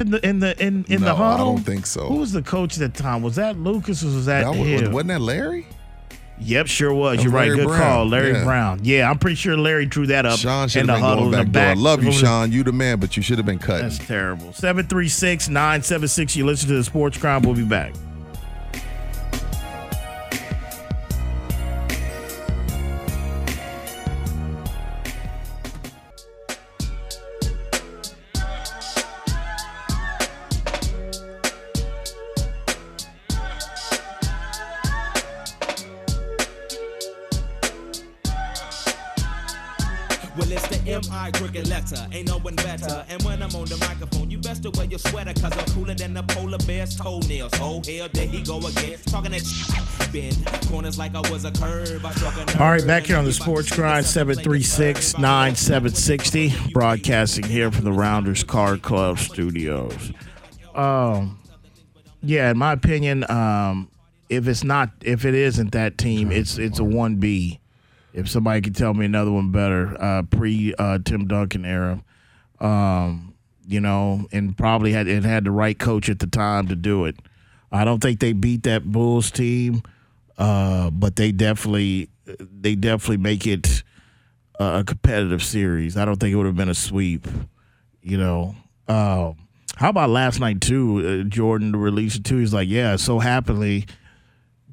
In the in the in, in No, the I don't think so. Who was the coach at the time? Was that Lucas or was that, That Hill? wasn't that Larry? Yep, sure was. You're was right. Larry Good Brown. call, Larry Yeah. Brown. Yeah, I'm pretty sure Larry drew that up Sean in should the have been huddle going in the back door. I love you, Sean. You the man, but you should have been cut. That's terrible. 736 976. You listen to the Sports Crime. We'll be back. M.I. letter. Ain't no one better. And when I'm on the microphone, you best to wear your sweater, cause I'm cooler than the polar bear's toenails. Oh, hell, there he go again. Talking that. Bend corners like I was a curve. I struck a nerve. All right, back here on the Sports Grind, 736 9760. Broadcasting here from the Rounders Card Club studios. Um, yeah, in my opinion, um, if it's not, if it isn't that team, it's it's a 1B. If somebody could tell me another one better, uh, pre uh, Tim Duncan era. Um, you know, and probably had it had the right coach at the time to do it. I don't think they beat that Bulls team, uh, but they definitely they definitely make it a competitive series. I don't think it would have been a sweep. You know, uh, how about last night too? Uh, Jordan released it too. He's like, yeah, so happily.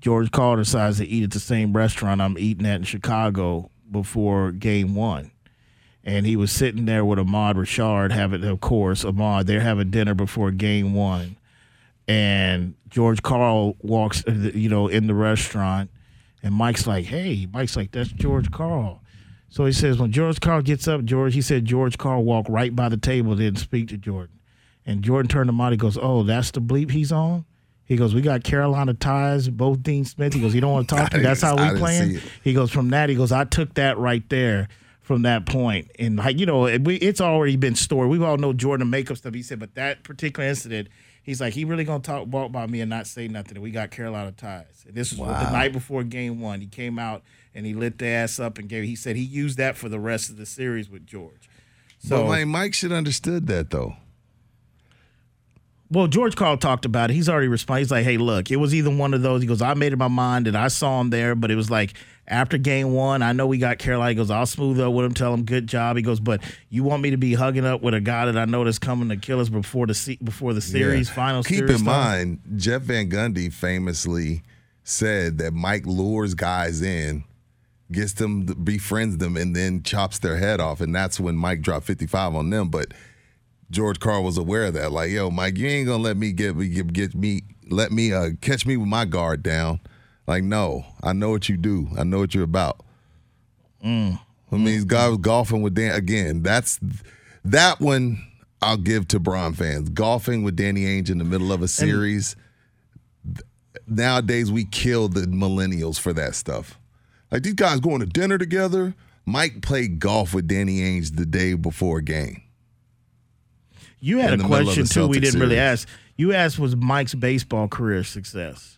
George Karl decides to eat at the same restaurant I'm eating at in Chicago before game one. And he was sitting there with Ahmad Rashad having, of course, Ahmad, they're having dinner before game one. And George Karl walks, you know, in the restaurant. And Mike's like, hey, Mike's like, that's George Karl. So he says, when George Karl gets up, George, he said George Karl walked right by the table, didn't speak to Jordan. And Jordan turned to out. He goes, oh, that's the bleep he's on? He goes, we got Carolina ties, both Dean Smith. He goes, you don't want to talk to me. That's how we playing. He goes from that. He goes, I took that right there from that point. and like you know, it, we, it's already been stored. We all know Jordan makeup stuff. He said, but that particular incident, he's like, he really gonna talk walk about me and not say nothing. We got Carolina ties. And this was the night before Game One. He came out and he lit the ass up and gave. He said he used that for the rest of the series with George. So, but like, Mike should understood that though. Well, George Karl talked about it. He's already responded. He's like, hey, look, it was either one of those. He goes, I made up my mind and I saw him there, but it was like after game one, I know we got Carolina. He goes, I'll smooth up with him, tell him good job. He goes, but you want me to be hugging up with a guy that I know that's coming to kill us before the se- before the series Yeah. final Keep series in starts? mind, Jeff Van Gundy famously said that Mike lures guys in, gets them, befriends them, and then chops their head off, and that's when Mike dropped 55 on them. But George Karl was aware of that. Like, yo, Mike, you ain't gonna let me get me get, get me let me uh, catch me with my guard down. Like, no, I know what you do. I know what you're about. Mm. I mean, this guy was golfing with Danny Ainge. That's that one I'll give to Braun fans. Golfing with Danny Ainge in the middle of a series. Nowadays, we kill the millennials for that stuff. Like these guys going to dinner together. Mike played golf with Danny Ainge the day before a game. You had a the middle of question too. We didn't really ask. You asked was Mike's baseball career success.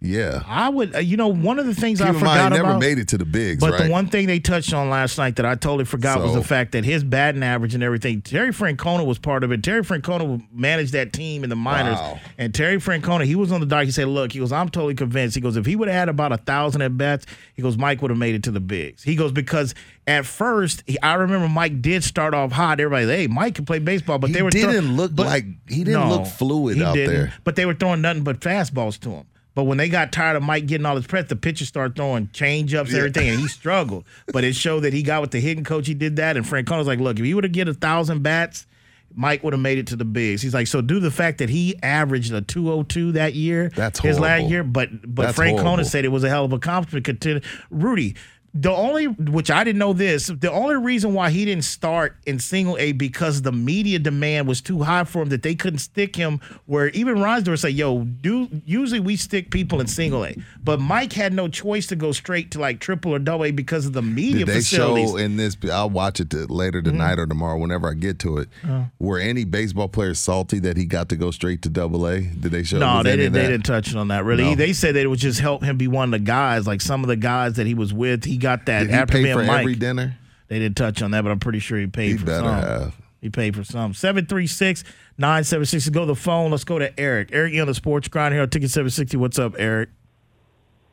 Yeah. I would, uh, you know, one of the things Keep I forgot mind, he never about. made it to the bigs, But right? the one thing they touched on last night that I totally forgot was the fact that his batting average and everything. Terry Francona was part of it. Terry Francona managed that team in the minors, Wow. and Terry Francona he was on the dock. He said, "Look, he goes, I'm totally convinced. He goes, if he would have had about a thousand at bats, he goes, Mike would have made it to the bigs. He goes because at first he, I remember Mike did start off hot. Everybody, hey, Mike can play baseball, but He they were didn't look but- like- he didn't look fluid out didn't. there. But they were throwing nothing but fastballs to him. But when they got tired of Mike getting all his press, the pitchers started throwing change ups and everything, and he struggled. But it showed that he got with the hitting coach, he did that. And Francona's like, look, if he would have get a thousand bats, Mike would have made it to the bigs. He's like, so do the fact that he averaged a 202 that year, That's his last year, but but That's Frank horrible. Francona said it was a hell of a accomplishment. Rudy, the only which I didn't know this, the only reason why he didn't start in single A because the media demand was too high for him that they couldn't stick him where even Reinsdorf say, yo, do usually we stick people in single A. But Mike had no choice to go straight to like triple or double A because of the media Did they facilities. show in this? I'll watch it later Mm-hmm. tonight or tomorrow, whenever I get to it. Uh. Were any baseball players salty that he got to go straight to Double A? Did they show? No, they didn't. They didn't touch on that really. No. They said that it would just help him be one of the guys. Like some of the guys that he was with, he got that Did he after pay being for Mike. every dinner? They didn't touch on that, but I'm pretty sure he paid He for better some. have. He paid for some. 736 976. Go to the phone. Let's go to Eric. Eric, you on the sports grind here on Ticket 760. What's up, Eric?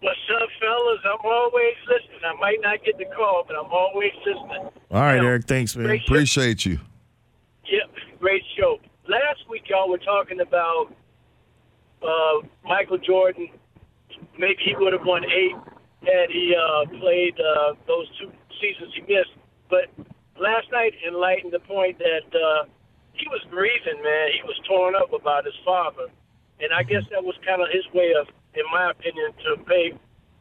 What's up, fellas? I'm always listening. I might not get the call, but I'm always listening. All right, Yeah. Eric. Thanks, man. Great show. Appreciate you. Yep, great show. Last week, y'all were talking about uh, Michael Jordan. Maybe he would have won eight had he uh, played uh, those two seasons he missed. But last night enlightened the point that uh, he was grieving, man. He was torn up about his father. And I guess that was kind of his way of, in my opinion, to pay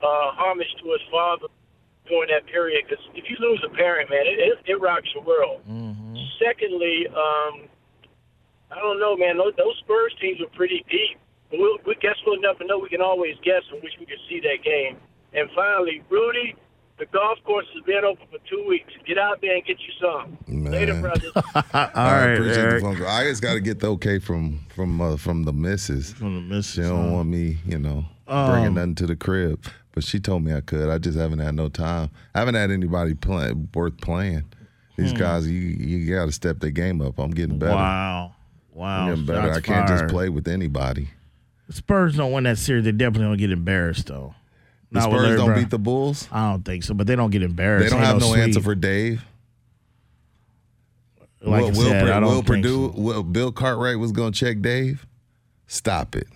uh, homage to his father during that period. Because if you lose a parent, man, it, it, it rocks your world. Secondly, um, I don't know, man. Those, those Spurs teams are pretty deep. But we'll, we guess we'll never know. We can always guess and wish we could see that game. And finally, Rudy, the golf course has been open for two weeks. Get out there and get you some. Later, brothers. All I right, appreciate Eric. the phone call. I just got to get the okay from from uh, from the missus. From the missus, She don't huh? want me, you know, Um, bringing nothing to the crib. But she told me I could. I just haven't had no time. I haven't had anybody play, worth playing. These Hmm. guys, you you got to step their game up. I'm getting better. Wow. Wow. I'm getting better. Shots I can't just play with anybody. The Spurs don't win that series. They definitely don't get embarrassed though. The Not Spurs don't Brown. beat the Bulls. I don't think so, but they don't get embarrassed. They don't Ain't have no, sweep. answer for Dave. Like will, I will, said, I don't will think Perdue, will Bill Cartwright was going to check Dave? Stop it.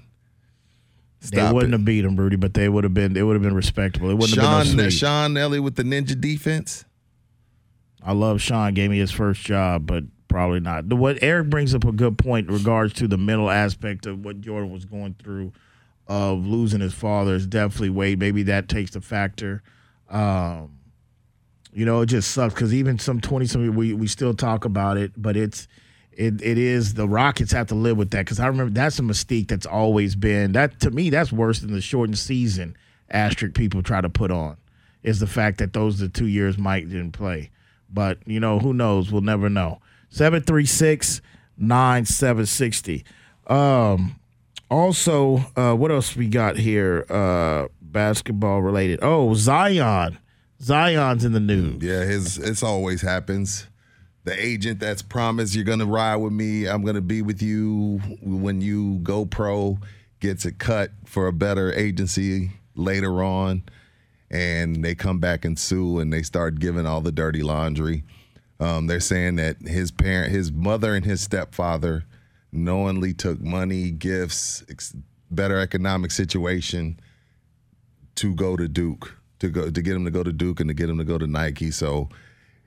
They wouldn't it. have beat him, Rudy, but they would have been. It would have been respectable. It wouldn't Sean, have been no sweep. Sean Elliott with the ninja defense. I love Sean. Gave me his first job, but probably not. What Eric brings up a good point in regards to the mental aspect of what Jordan was going through of losing his father is definitely weighed. Maybe that takes a factor. Um, you know, it just sucks because even some twenty some we we still talk about it, but it's it it is the Rockets have to live with that because I remember that's a mystique that's always been that to me that's worse than the shortened season asterisk people try to put on is the fact that those the two years Mike didn't play. But you know who knows? We'll never know. Seven three six nine seven sixty. Um, also, uh, what else we got here? Uh, basketball related. Oh, Zion. Zion's in the news. Yeah, his it's always happens. The agent that's promised you're gonna ride with me, I'm gonna be with you when you go pro, gets a cut for a better agency later on, and they come back and sue and they start giving all the dirty laundry. Um, they're saying that his parent, his mother, and his stepfather knowingly took money, gifts, ex- better economic situation to go to Duke, to go to get him to go to Duke and to get him to go to Nike. So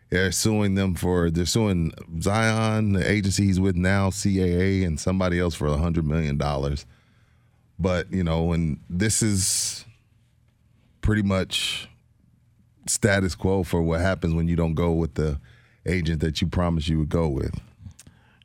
they're suing them for they're suing Zion, the agency he's with now, CAA, and somebody else for a hundred million dollars. But you know, and this is pretty much status quo for what happens when you don't go with the agent that you promised you would go with.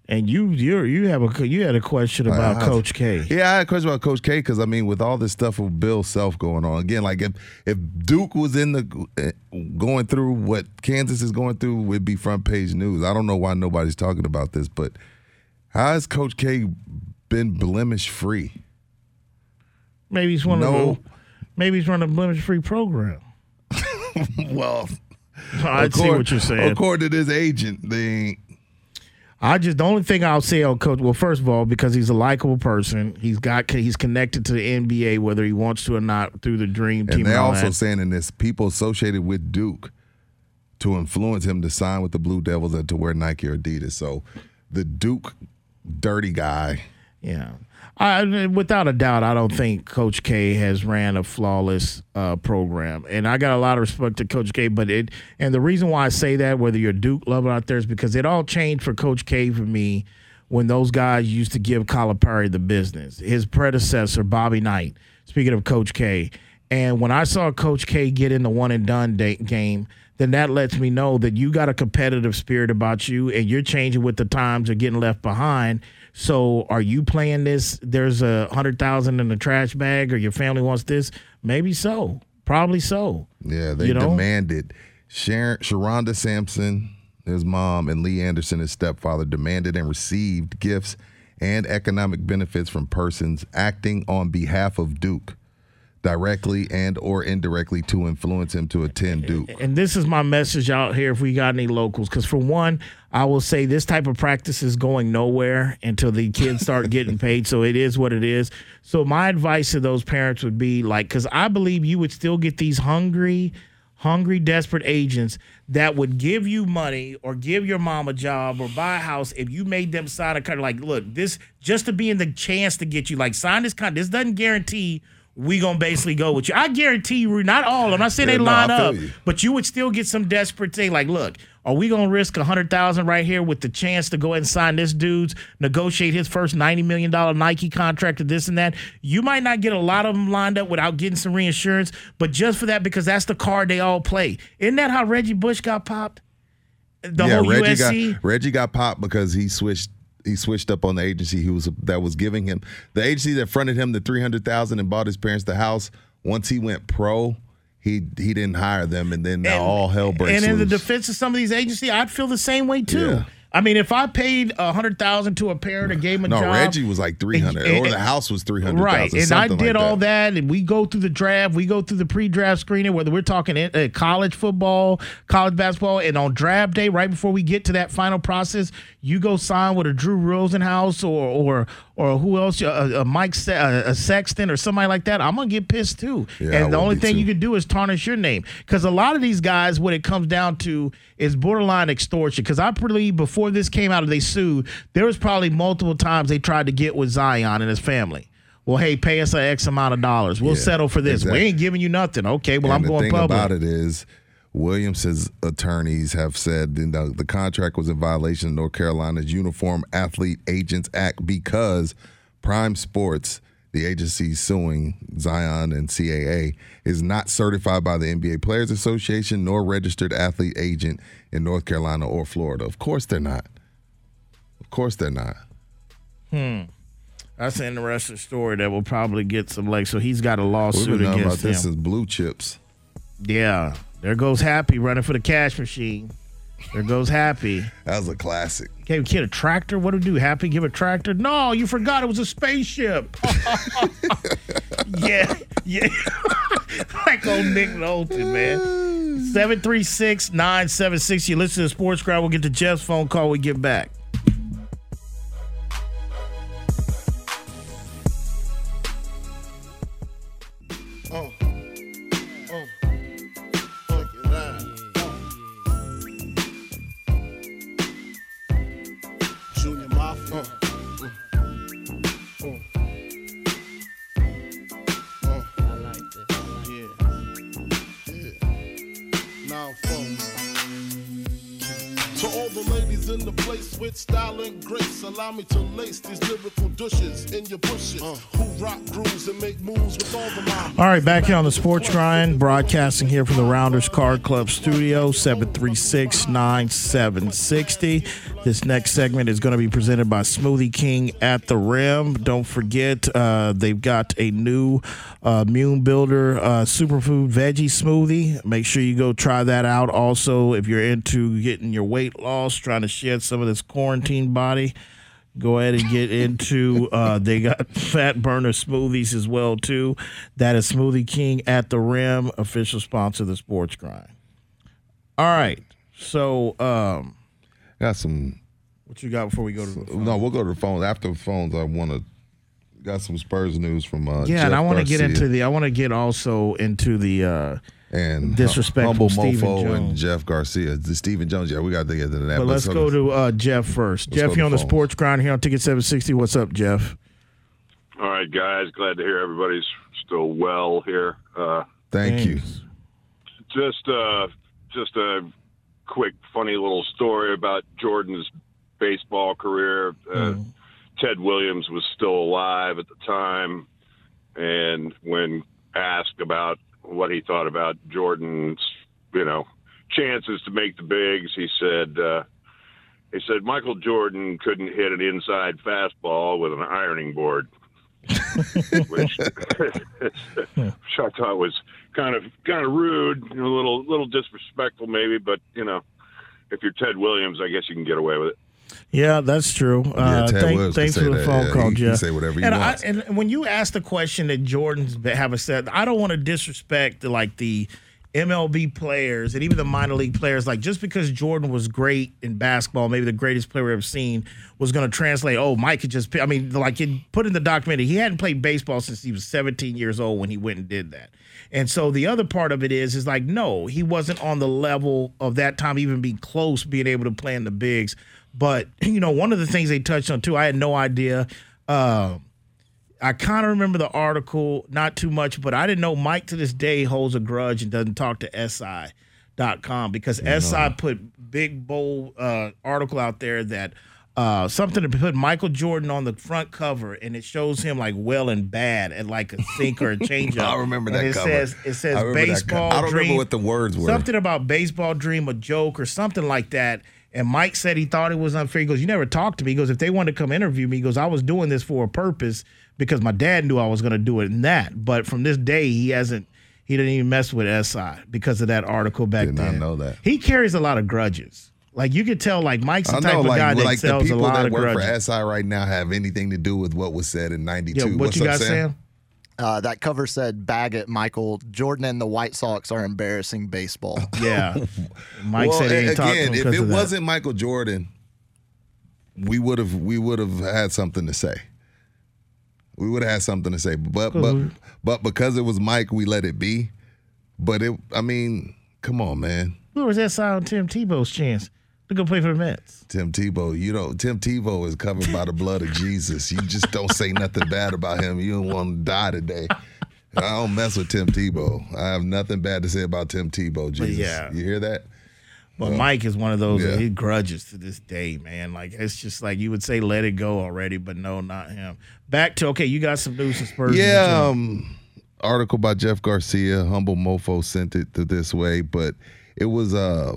And you you you have a you had a question about I- Coach K. Yeah, I had a question about Coach K because I mean, with all this stuff with Bill Self going on again, like if if Duke was in the eh, going through what Kansas is going through, it'd be front page news. I don't know why nobody's talking about this, but how has Coach K been blemish free? Maybe he's one No. of the, maybe he's running a blemish free program. well, I see what you're saying. According to this agent, they ain't. I just the only thing I'll say on Coach. Well, first of all, because he's a likable person, he's got he's connected to the NBA whether he wants to or not through the Dream Team. And they're all also that. saying in this people associated with Duke to influence him to sign with the Blue Devils and to wear Nike or Adidas. So the Duke dirty guy. Yeah. I, without a doubt, I don't think Coach K has ran a flawless uh, program, and I got a lot of respect to Coach K. But it, and the reason why I say that, whether you're Duke lover out there, is because it all changed for Coach K for me when those guys used to give Calipari the business. His predecessor, Bobby Knight. Speaking of Coach K, and when I saw Coach K get in the one and done day, game, then that lets me know that you got a competitive spirit about you, and you're changing with the times or getting left behind. So, are you playing this? There's a hundred thousand in the trash bag, or your family wants this? Maybe so. Probably so. Yeah, they You know? demanded. Sharon, Sharonda Sampson, his mom, and Lee Anderson, his stepfather, demanded and received gifts and economic benefits from persons acting on behalf of Duke, directly and or indirectly to influence him to attend Duke. and this is my message out here if we got any locals because for one i will say this type of practice is going nowhere until the kids start getting paid so it is what it is so my advice to those parents would be like because i believe you would still get these hungry hungry desperate agents that would give you money or give your mom a job or buy a house if you made them sign a contract like look this just to be in the chance to get you like sign this contract this doesn't guarantee we gonna basically go with you. I guarantee you, not all. I'm not saying Yeah, they line up, you. but you would still get some desperate thing. Like, look, are we gonna risk a hundred thousand right here with the chance to go ahead and sign this dude's negotiate his first ninety million dollar Nike contract or this and that? You might not get a lot of them lined up without getting some reinsurance, but just for that, because that's the card they all play. Isn't that how Reggie Bush got popped? The yeah, whole Reggie USC. got Reggie got popped because he switched. He switched up on the agency who was that was giving him the agency that fronted him the three hundred thousand and bought his parents the house. Once he went pro, he he didn't hire them, and then uh, now all hell breaks and in the defense of some of these agencies, I'd feel the same way too. Yeah. I mean, if I paid a hundred thousand to a parent and gave him a No, job, Reggie was like three hundred, or the house was three hundred. Right, and I did all that. and we go through the draft, we go through the pre-draft screening, whether we're talking uh, college football, college basketball, and on draft day, right before we get to that final process, you go sign with a Drew Rosenhaus or or or who else, a, a Mike Se- a, a Sexton or somebody like that. I'm gonna get pissed too. Yeah, I and the only thing too. you can do is tarnish your name because a lot of these guys, what it comes down to is borderline extortion. Because I believe before this came out, and they sued. There was probably multiple times they tried to get with Zion and his family. Well, hey, pay us an X amount of dollars. We'll Yeah, settle for this. exactly. We ain't giving you nothing. Okay, well, and I'm the going thing public. about it is, Williams's attorneys have said you know, the contract was in violation of North Carolina's Uniform Athlete Agents Act because Prime Sports, the agency suing Zion and CAA, is not certified by the NBA Players Association nor registered athlete agent in North Carolina or Florida. Of course they're not. Of course they're not. Hmm. That's an interesting story that will probably get some legs. So he's got a We've lawsuit been knowing about against him. this is blue chips. Yeah, there goes Happy running for the cash machine. There goes Happy. That was a classic. Gave a kid a tractor. What do we do? Happy give a tractor? No, you forgot it was a spaceship. yeah, yeah. like old Nick Nolte, man. 736 976. You listen to Sports Crowd. We'll get to Jeff's phone call we get back. Style and grace, allow me to lace these lyrical douches in your bushes. Uh. Who rock grooves and make moves with all the mom. All right, back here on the Sports Grind, broadcasting here from the Rounders Card Club studio, 736 9760. This next segment is going to be presented by Smoothie King at the Rim. Don't forget, uh, they've got a new uh, Immune Builder uh, Superfood Veggie Smoothie. Make sure you go try that out. Also, if you're into getting your weight loss, trying to shed some of this quarantine body, go ahead and get into uh they got fat burner smoothies as well too that is smoothie king at the rim official sponsor of the sports grind all right so um got some what you got before we go to the No, we'll go to the phones. After the phones, I want to got some Spurs news from uh, yeah Jeff and i want to get into the i want to get also into the uh and disrespect Humble from Stephen Mofo and Jones. Jeff Garcia. The Stephen Jones, yeah, we got to get into that. but let's so go to uh jeff first let's jeff to you on the phones. sports grind here on ticket 760 what's up jeff All right, guys. Glad to hear everybody's still well here. Uh, Thank you. just, uh, just a quick, funny little story about Jordan's baseball career. Uh, Ted Williams was still alive at the time, and when asked about what he thought about Jordan's, you know, chances to make the bigs, he said. Uh, he said Michael Jordan couldn't hit an inside fastball with an ironing board, which, which I thought was kind of kind of rude, you know, a little little disrespectful maybe, but you know, if you're Ted Williams, I guess you can get away with it. Yeah, that's true. Uh, Ted thank- Williams thanks for the that, phone yeah. call, He can Jeff. say whatever he and wants. I, and when you ask the question that Jordan's have said, I don't want to disrespect the, like the MLB players and even the minor league players. Like just because Jordan was great in basketball, maybe the greatest player we've ever seen, was going to translate. Oh, Mike could just. I mean, like it put in the documentary, he hadn't played baseball since he was 17 years old when he went and did that. And so the other part of it is, is like, no, he wasn't on the level of that time, even being close, being able to play in the bigs. But you know, one of the things they touched on too, I had no idea. Uh, I kind of remember the article, not too much, but I didn't know Mike to this day holds a grudge and doesn't talk to SI.com because SI put big bold uh, article out there that uh, something to put Michael Jordan on the front cover and it shows him like well and bad at like a sink or a changeup. I remember And that it cover. says it says I baseball I don't dream. remember what the words were. Something about baseball dream, a joke or something like that. And Mike said he thought it was unfair. He goes, "You never talked to me." He goes, "If they wanted to come interview me, he goes, I was doing this for a purpose because my dad knew I was going to do it in that. But from this day, he hasn't. He didn't even mess with SI because of that article back Did not then. know that. He carries a lot of grudges. Like you could tell, like Mike's the I type know, of like, guy that like the sells a people lot that of work grudges. for SI right now have anything to do with what was said in '92. Yeah, what What's you up, got, Sam? Uh, that cover said, Baggett, Michael. Jordan and the White Sox are embarrassing baseball." Yeah, Mike well, said he ain't talked to again, him if 'cause it of wasn't Michael Jordan, we would have we would have had something to say. We would have had something to say, but but but because it was Mike, we let it be. But it, I mean, come on, man. Where was that side on Tim Tebow's chance to go play for the Mets? Tim Tebow, you know, Tim Tebow is covered by the blood of Jesus. You just don't say nothing bad about him. You don't want to die today. I don't mess with Tim Tebow. I have nothing bad to say about Tim Tebow. Jesus, yeah. you hear that? But Well, Mike is one of those yeah. he grudges to this day, man. Like it's just like you would say, let it go already, but no, not him. Back to okay, you got some news from Spurs. Yeah, um, article by Jeff Garcia. Humble Mofo sent it to this way, but it was uh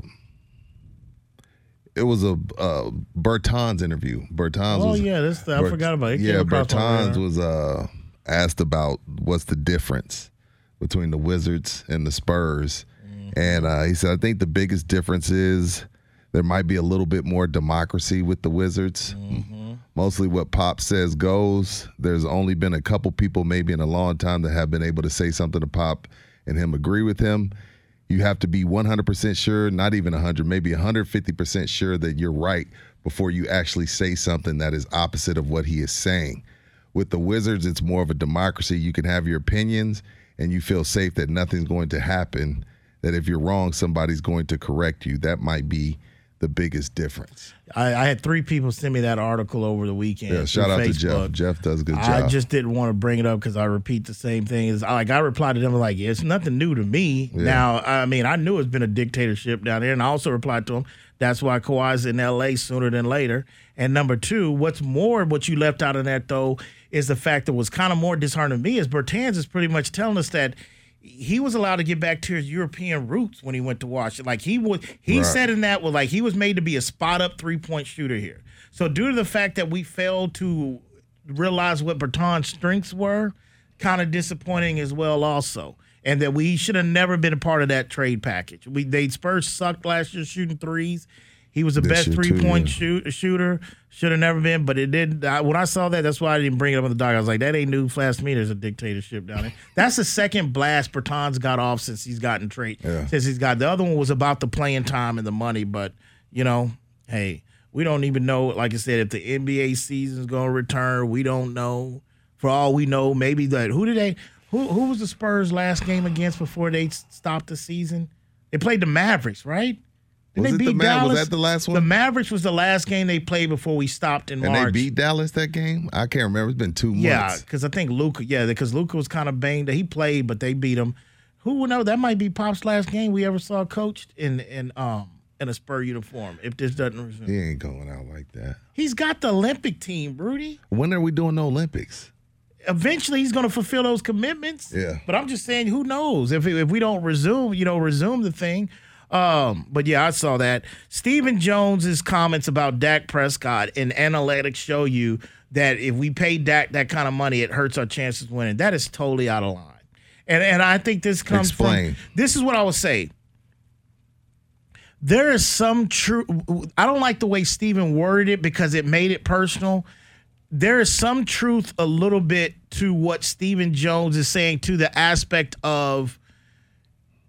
it was a uh, Bertans interview. Bertans. Oh, was, yeah, this- I forgot about it. It Yeah, Bertans was uh asked about what's the difference between the Wizards and the Spurs, Mm-hmm. and uh, he said I think the biggest difference is there might be a little bit more democracy with the Wizards. Mm-hmm. Mostly what Pop says goes. There's only been a couple people, maybe in a long time, that have been able to say something to Pop and him agree with him. You have to be 100% sure, not even 100, maybe 150% sure that you're right before you actually say something that is opposite of what he is saying. With the Wizards, it's more of a democracy. You can have your opinions and you feel safe that nothing's going to happen, that if you're wrong, somebody's going to correct you. That might be the biggest difference. I, I had three people send me that article over the weekend. Yeah, shout out to Jeff. Jeff does a good job. I just didn't want to bring it up because I repeat the same thing. Is like I replied to them like, yeah, it's nothing new to me. Yeah. Now, I mean, I knew it's been a dictatorship down there, and I also replied to them. That's why Kawhi's in L.A. sooner than later. And number two, what's more, what you left out of that though, is the fact that was kind of more disheartening to me is Bertans is pretty much telling us that he was allowed to get back to his European roots when he went to Washington. Like he was, he Right. said in that was like he was made to be a spot up three point shooter here. So due to the fact that we failed to realize what Bertans' strengths were, kind of disappointing as well also. And that we should have never been a part of that trade package. We they Spurs sucked last year shooting threes. He was the This best three point yeah. shoot, shooter. Should have never been, but it did. I, when I saw that, that's why I didn't bring it up on the doc. I was like, that ain't new flash to me. There's a dictatorship down there. That's the second blast Bertans got off since he's gotten trade. Yeah. Since he's got the other one was about the playing time and the money, but you know, hey, we don't even know. Like I said, if the NBA season's gonna return, we don't know. For all we know, maybe that who did they? Who who was the Spurs last game against before they stopped the season? They played the Mavericks, right? Didn't Was they it the beat Ma- was that the last one? The? Mavericks was the last game they played before we stopped in and March. And they beat Dallas that game? I can't remember. It's been two months. Yeah, because I think Luka. Yeah, because Luka was kind of banged. He played, but they beat him. Who would know? That might be Pop's last game we ever saw coached in in um in a Spur uniform. If this doesn't resume, He ain't going out like that. he's got the Olympic team, Rudy. When are we doing the Olympics? Eventually, he's going to fulfill those commitments. Yeah. But I'm just saying, who knows if if we don't resume, you know, resume the thing. Um, but yeah, I saw that. Stephen Jones's comments about Dak Prescott and analytics show you that if we pay Dak that kind of money, it hurts our chances of winning. That is totally out of line. And and I think this comes Explain. from this is what I would say. There is some true I don't like the way Stephen worded it because it made it personal there is some truth a little bit to what Stephen Jones is saying to the aspect of,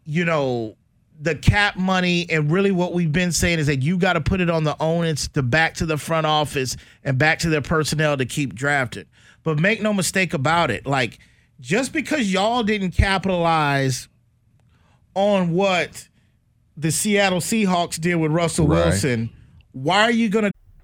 you know, the cap money and really what we've been saying is that you got to put it on the onus to back to the front office and back to their personnel to keep drafting. But make no mistake about it, like just because y'all didn't capitalize on what the Seattle Seahawks did with Russell Right. Wilson, why are you going to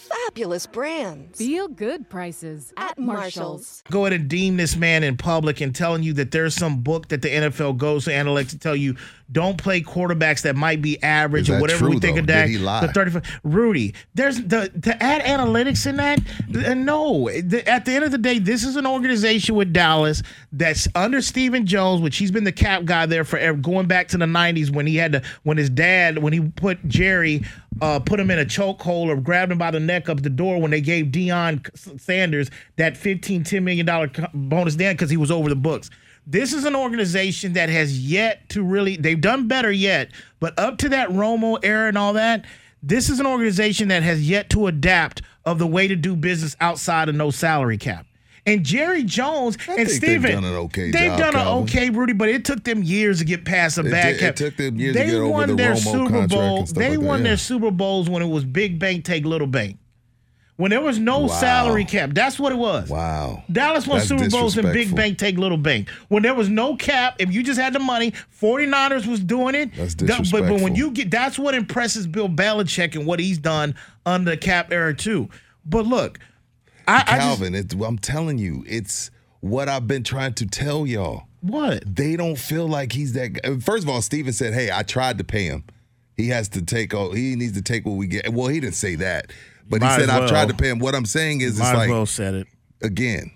Fabulous brands. Feel good prices at, Marshall's. Go ahead and deem this man in public and telling you that there's some book that the NFL goes to analytics to tell you don't play quarterbacks that might be average Is or that whatever we think though? of Did Dak. he lie? The 35. Rudy, there's the to add analytics in that. uh, No, at the end of the day, this is an organization with Dallas that's under Stephen Jones, which he's been the cap guy there forever, going back to the '90s when he had to when his dad when he put Jerry. Uh, put him in a chokehold or grabbed him by the neck up the door when they gave Deion Sanders that 15, 10 million dollar bonus then because he was over the books. This is an organization that has yet to really, they've done better yet, but up to that Romo era and all that, this is an organization that has yet to adapt of the way to do business outside of no salary cap. And Jerry Jones I and Stephen, they've done an okay they've job, done an Calvin. okay, Rudy, but it took them years to get past a bad did- it cap. took them years to they get over won the their Romo Super Bowl. They like that, won yeah. their Super Bowls when it was big bank take little bank. When there was no Wow. salary cap, that's what it was. Wow. Dallas won That's Super Bowls in big bank take little bank. When there was no cap, if you just had the money, 49ers was doing it. That's That- But, but when you get that's what impresses Bill Belichick and what he's done under the cap era too. But look, I, I just, Calvin, I'm telling you, it's what I've been trying to tell y'all. What? They don't feel like he's that. guy. First of all, Stephen said, "Hey, I tried to pay him. He has to take all. He needs to take what we get." Well, he didn't say that, but Might he said, as "I've tried to pay him." What I'm saying is, it's might as like well said it. again,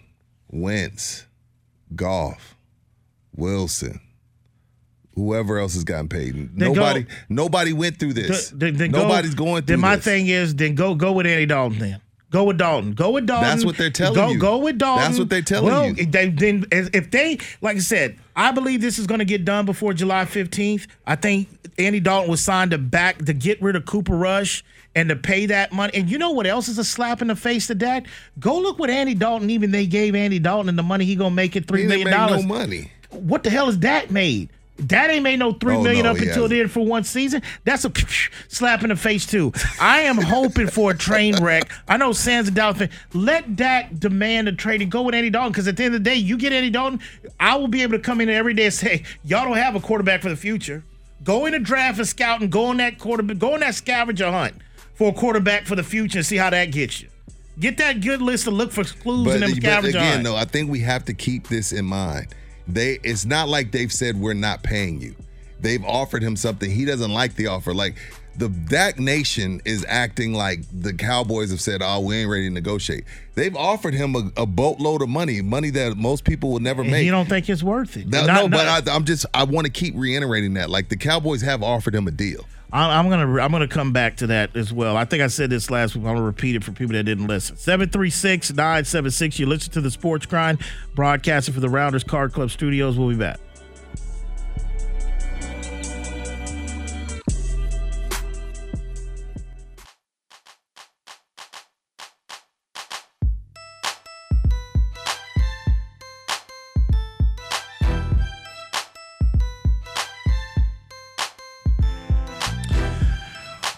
Wentz, Goff, Wilson, whoever else has gotten paid. Then go- nobody, nobody went through this. Th- then- then go- Nobody's going through Then my this. thing is, then go go with Andy Dalton. Then go with Dalton. Go with Dalton. That's what they're telling go, you. Go with Dalton. That's what they're telling well, you. They, then if they, like I said, I believe this is going to get done before July fifteenth. I think Andy Dalton was signed to back to get rid of Cooper Rush and to pay that money. And you know what else is a slap in the face to that? Go look what Andy Dalton. Even they gave Andy Dalton and the money he gonna make it three million dollars. no money. What the hell is that made? That ain't made no three Oh, million no, up until then for one season. That's a slap in the face too. I am hoping for a train wreck. I know Sands and. Let Dak demand a trade and go with Andy Dalton because at the end of the day, you get Andy Dalton, I will be able to come in every day and say, y'all don't have a quarterback for the future. Go in a draft and scout and go on that quarterback, go on that scavenger hunt for a quarterback for the future and see how that gets you. Get that good list to look for clues But, in them but scavenger again, hunts. though, I think we have to keep this in mind. They it's not like they've said we're not paying you. They've offered him something. He doesn't like the offer. Like the Dak Nation is acting like the Cowboys have said, "Oh, we ain't ready to negotiate." They've offered him a, a boatload of money, money that most people would never And make. you don't think it's worth it. no, Not- no, not- but I, I'm just I want to keep reiterating that. Like the Cowboys have offered him a deal. I'm gonna I'm gonna come back to that as well. I think I said this last week. I'm gonna repeat it for people that didn't listen. 736-976. You listen to the Sports Grind, broadcasting for the Rounders Card Club Studios. We'll be back.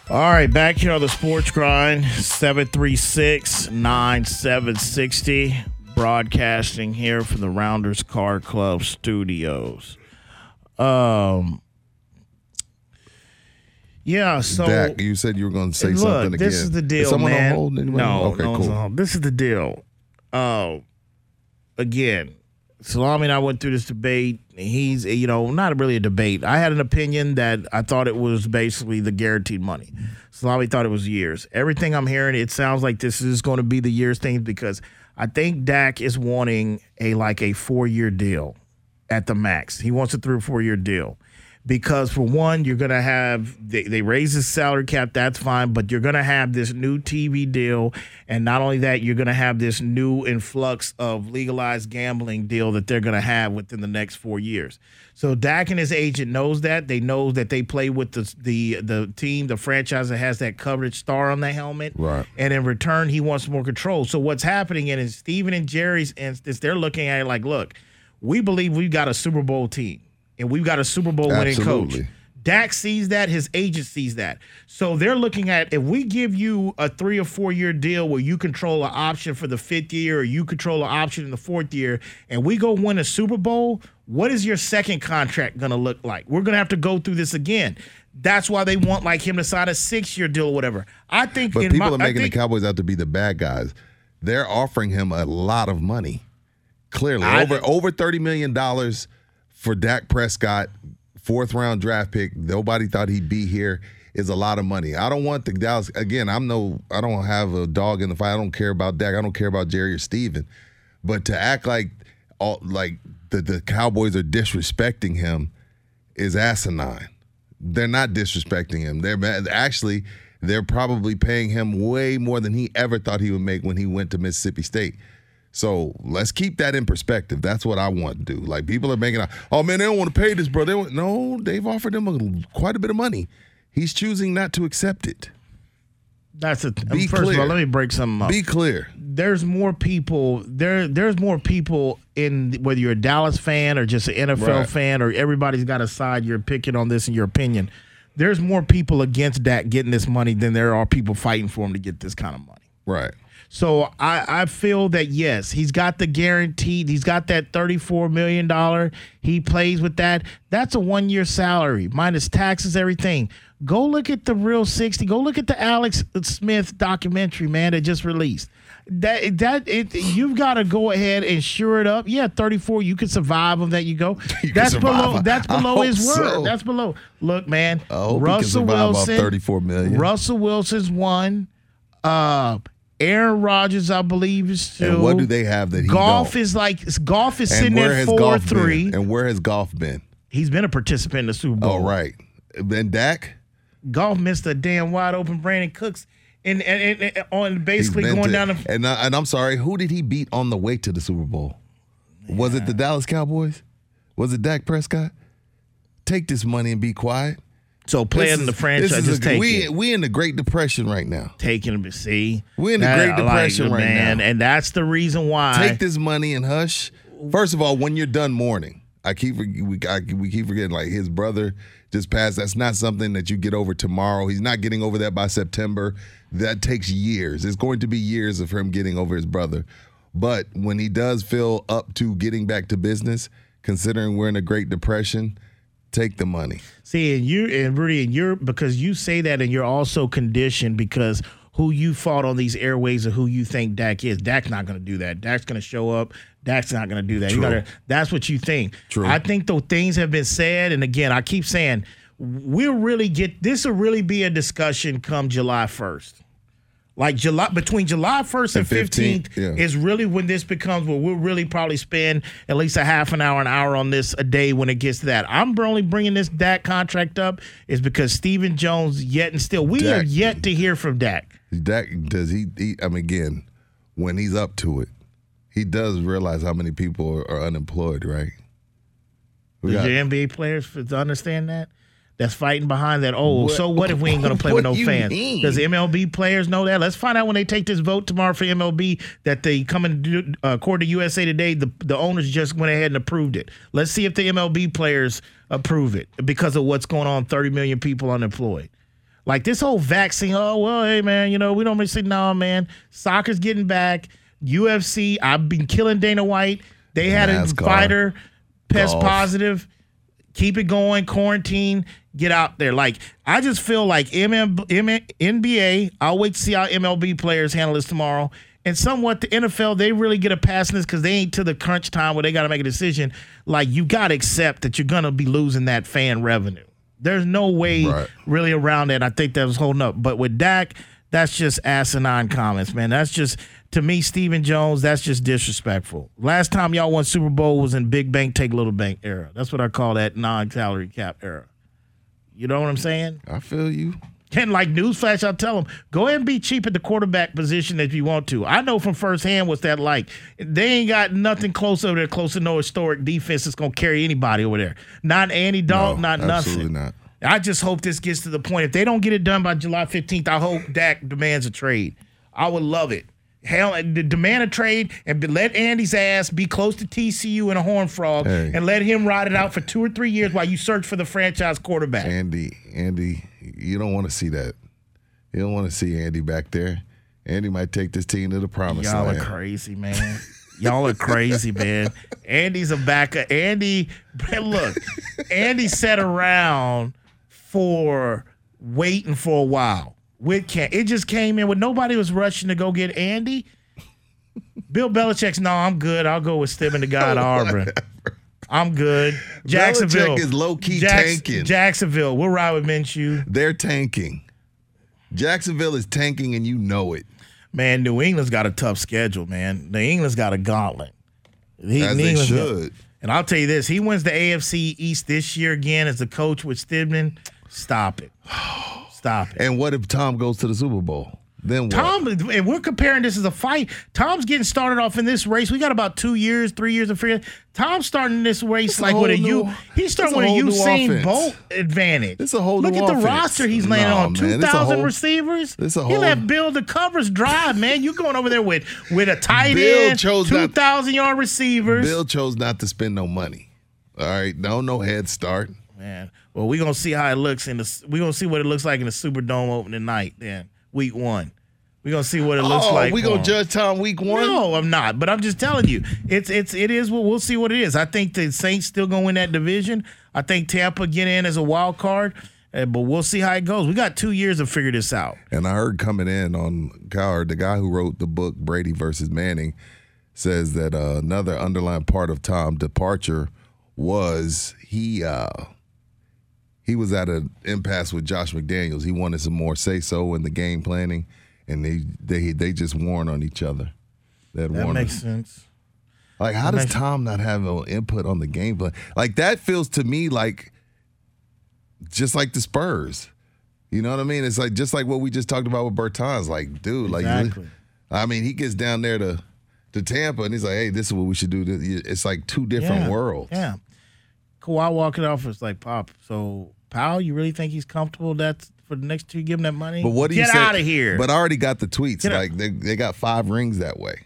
All right, back here on the Sports Grind, 736 9760, broadcasting here from the Rounders Card Club studios. Um, yeah, so. Dak, you said you were going to say Look, something again. this is the deal, someone man. on hold? No, okay, no cool. This is the deal. Uh, again, Salami and I went through this debate. He's, you know, not really a debate. I had an opinion that I thought it was basically the guaranteed money. Salami thought it was years. Everything I'm hearing, it sounds like this is going to be the years thing because I think Dak is wanting a like a four year deal at the max. He wants a three or four year deal because for one, you're gonna have they, they raise the salary cap, that's fine, but you're gonna have this new TV deal, and not only that, you're gonna have this new influx of legalized gambling deal that they're gonna have within the next four years. So Dak and his agent knows that. They know that they play with the the the team, the franchise that has that coverage star on the helmet. Right. And in return, he wants more control. So what's happening in Stephen and Jerry's instance, they're looking at it like, look, we believe we've got a Super Bowl team and we've got a Super Bowl winning coach. Dak sees that, his agent sees that. So they're looking at if we give you a three or four year deal where you control an option for the fifth year or you control an option in the fourth year, and we go win a Super Bowl, what is your second contract gonna look like? We're gonna have to go through this again. That's why they want like him to sign a six year deal or whatever. I think But in people my- are making think- the Cowboys out to be the bad guys. They're offering him a lot of money. Clearly, I- over over thirty million dollars for Dak Prescott, fourth round draft pick. Nobody thought he'd be here. Is a lot of money. I don't want the Dallas again. I'm no. I don't have a dog in the fight. I don't care about Dak. I don't care about Jerry or Stephen. But to act like all like the the Cowboys are disrespecting him is asinine. They're not disrespecting him. They're actually they're probably paying him way more than he ever thought he would make when he went to Mississippi State. So let's keep that in perspective. That's what I want to do. Like people are making, out, oh man, they don't want to pay this, bro. They want, no, they've offered him a, quite a bit of money. He's choosing not to accept it. That's a Be first of clear. all. Let me break something up. Be clear. there's more people there there's more people in whether you're a Dallas fan or just an NFL Right. fan or everybody's got a side you're picking on this in your opinion. There's more people against Dak getting this money than there are people fighting for him to get this kind of money. Right. So I, I feel that yes, he's got the guaranteed. He's got that thirty-four million dollar. He plays with that. That's a one-year salary minus taxes, everything. Go look at the real sixty. Go look at the Alex Smith documentary, man, that just released. That that it, you've got to go ahead and sure it up. Yeah, thirty-four. You can survive on that. You go. You that's below. That's below his word. so. That's below. Look, man. I hope he can Russell Wilson. 34 million. Russell Wilson's one. Uh, Aaron Rodgers, I believe, is two. And what do they have that he Goff don't? is like Goff is And sitting at four three. been? And where has Goff been? He's been a participant in the Super oh, Bowl. Oh, right. then Dak? Goff missed a damn wide open Brandin Cooks and, and, and, and on basically going to- down the and, I, and I'm sorry, who did he beat on the way to the Super Bowl? Was it the Dallas Cowboys? Was it Dak Prescott? Take this money and be quiet. So playing This the franchise, is a- we it. we in the Great Depression right now. taking him to see. We're in the That- Great I like Depression right man, now. and that's the reason why. Take this money and hush. First of all, when you're done mourning, I keep we, I, we keep forgetting like his brother just passed. That's not something that you get over tomorrow. He's not getting over that by September. That takes years. It's going to be years of him getting over his brother. But when he does feel up to getting back to business, considering we're in a Great Depression, take the money. See, and you and Rudy, and you're because you say that, and you're also conditioned because who you fought on these airways or who you think Dak is. Dak's not going to do that. Dak's going to show up. Dak's not going to do that. You gotta, that's what you think. True. I think though things have been said, and again, I keep saying we'll really get this will really be a discussion come July first. Like July between July 1st and And 15th, 15th yeah. is really when this becomes where we'll really probably spend at least a half an hour, an hour on this a day when it gets to that. I'm only bringing this Dak contract up is because Stephen Jones yet and still we are yet to hear from Dak. Dak does he, he? I mean, again, when he's up to it, he does realize how many people are, are unemployed, right? We got- your NBA players understand that? That's fighting behind that. Oh, What- so what if we ain't gonna play with no fans? mean? Does the MLB players know that? Let's find out when they take this vote tomorrow for MLB that they come and do, uh, according to USA Today, the the owners just went ahead and approved it. Let's see if the MLB players approve it because of what's going on. Thirty million people unemployed. Like this whole vaccine. Oh well, hey man, you know we don't really say no, man. Soccer's getting back. UFC. I've been killing Dana White. They had NASCAR. a fighter pest Golf. positive keep it going, quarantine, get out there. Like I just feel like MM, M- NBA. I'll wait to see how MLB players handle this tomorrow. And somewhat the NFL, they really get a pass in this because they ain't to the crunch time where they got to make a decision. Like you got to accept that you're gonna be losing that fan revenue. There's no way Right. really around that. I think that was holding up. But with Dak, that's just asinine comments, man. That's just to me, Stephen Jones. That's just disrespectful. Last time y'all won Super Bowl was in Big Bank Take Little Bank era. That's what I call that non-salary cap era. You know what I'm saying? I feel you. And like newsflash, I'll tell them, go ahead and be cheap at the quarterback position if you want to. I know from firsthand what's that like. They ain't got nothing close over there, close to no historic defense that's gonna carry anybody over there. Not Andy Dalton, No, not absolutely nothing. not. I just hope this gets to the point. If they don't get it done by July 15th, I hope Dak demands a trade. I would love it. Hell, the demand a trade and let Andy's ass be close to TCU and a Horn Frog Hey. and let him ride it out for two or three years while you search for the franchise quarterback. Andy, Andy, you don't want to see that. You don't want to see Andy back there. Andy might take this team to the promised Y'all land. are crazy, man. Y'all are crazy, man. Andy's a backer. Andy, look, Andy sat around for waiting for a while with Cam. It just came in when nobody was rushing to go get Andy. Bill Belichick's, no, I'm good. I'll go with Stidham the guy at Auburn. I'm good. Jacksonville Belichick is low-key Jacks- tanking. Jacksonville. We'll ride with Minshew. They're tanking. Jacksonville is tanking, and you know it. Man, New England's got a tough schedule, man. New England's got a gauntlet. He- As New they England's got- should. and I'll tell you this: he wins the AFC East this year again as the coach with Stidham. Stop it. Stop it. And what if Tom goes to the Super Bowl? Then what? Tom, and we're comparing this as a fight. Tom's getting started off in this race. We got about two years, three years of figure. Tom's starting this race It's a like with a whole U. He's starting a with a Usain. Bolt advantage. It's a whole Look new at the offense. roster he's laying No, on. Two thousand Two it's a whole- receivers. a he left Bill the covers dry, man. You going over there with with a tight Bill end, chose two thousand yard receivers. Bill chose not to spend no money. All right, no, no head start. Man, well, we're gonna see how it looks in the. We're gonna see what it looks like in the Superdome opening night. Then week one, we're gonna see what it looks oh, like. we for gonna him. judge Tom week one? No, I'm not. But I'm just telling you, it's it's it is. What we'll see what it is. I think the Saints still gonna win that division. I think Tampa get in as a wild card, uh, but we'll see how it goes. We got two years to figure this out. And I heard coming in on Coward, the guy who wrote the book Brady versus Manning, says that uh, another underlying part of Tom's departure was he uh, he was at an impasse with Josh McDaniels. He wanted some more say so in the game planning, and they they they just warned on each other. That, makes sense. Like, how That does Tom not have no input on the game plan? Like that feels to me like just like the Spurs. You know what I mean? It's like just like what we just talked about with Bertans. Like, dude, like, I mean, he gets down there to to Tampa and he's like, hey, this is what we should do. It's like two different Yeah, worlds. Yeah. Kawhi walking off was like, Pop. So Powell, you really think he's comfortable? That's for the next two. Give him that money. But what do you get out of here? But I already got the tweets. Get like they, they got five rings that way.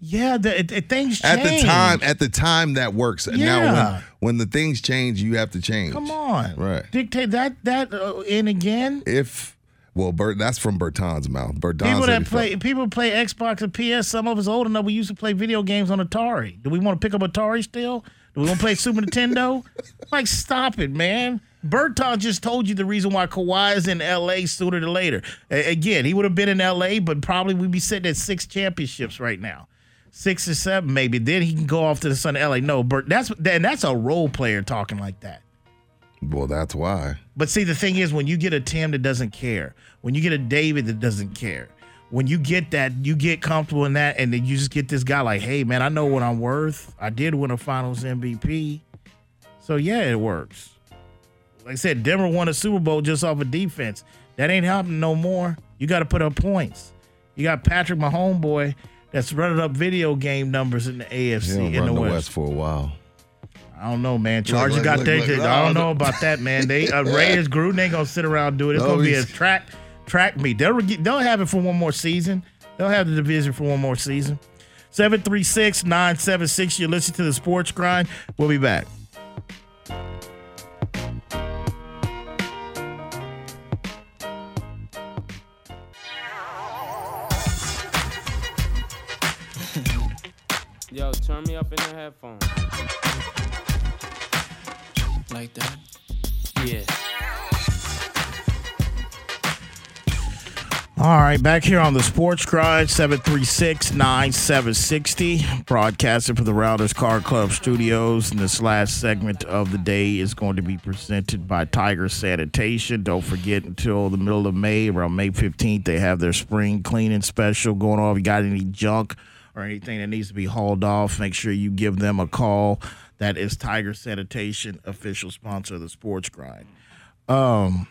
yeah, the, it, it, things At the time, at the time that works. Now Yeah. when when the things change, you have to change. Come on, Right. Dictate that that uh, in again. If well, Bert, that's from Bertan's mouth. Bertan People that play felt- people play Xbox and PS. Some of us old enough. We used to play video games on Atari. Do we want to pick up Atari still? Do we gonna play Super Nintendo? Like, stop it, man. Berton just told you the reason why Kawhi is in LA sooner than later. A- again, he would have been in LA, but probably we'd be sitting at six championships right now. Six or seven, maybe. Then he can go off to the sun of LA. No, Bert, that's then that's a role player talking like that. Well, that's why. But see, the thing is, when you get a Tim that doesn't care, when you get a David that doesn't care, when you get that, you get comfortable in that, and then you just get this guy like, hey, man, I know what I'm worth. I did win a finals MVP. So, yeah, it works. Like I said, Denver won a Super Bowl just off of defense. That ain't happening no more. You got to put up points. You got Patrick, my homeboy, that's running up video game numbers in the AFC, He in the the West. West for a while. I don't know, man. Look, Chargers look, got look, their. look. I don't know about that, man. They uh, Raiders Gruden ain't gonna sit around and do it. It's No, gonna be a he's- track me. meet. They'll get, they'll have it for one more season. They'll have the division for one more season. 736-976. You listen to the Sports Grind. We'll be back. Yo, turn me up in the headphones. Like that? Yeah. All right, back here on the Sports Grind, 736-9760, broadcasting from the Rounders Card Club studios. And this last segment of the day is going to be presented by Tiger Sanitation. Don't forget until the middle of May, around May 15th, they have their spring cleaning special going on. If you got any junk or anything that needs to be hauled off, make sure you give them a call. That is Tiger Sanitation, official sponsor of the Sports Grind. Um,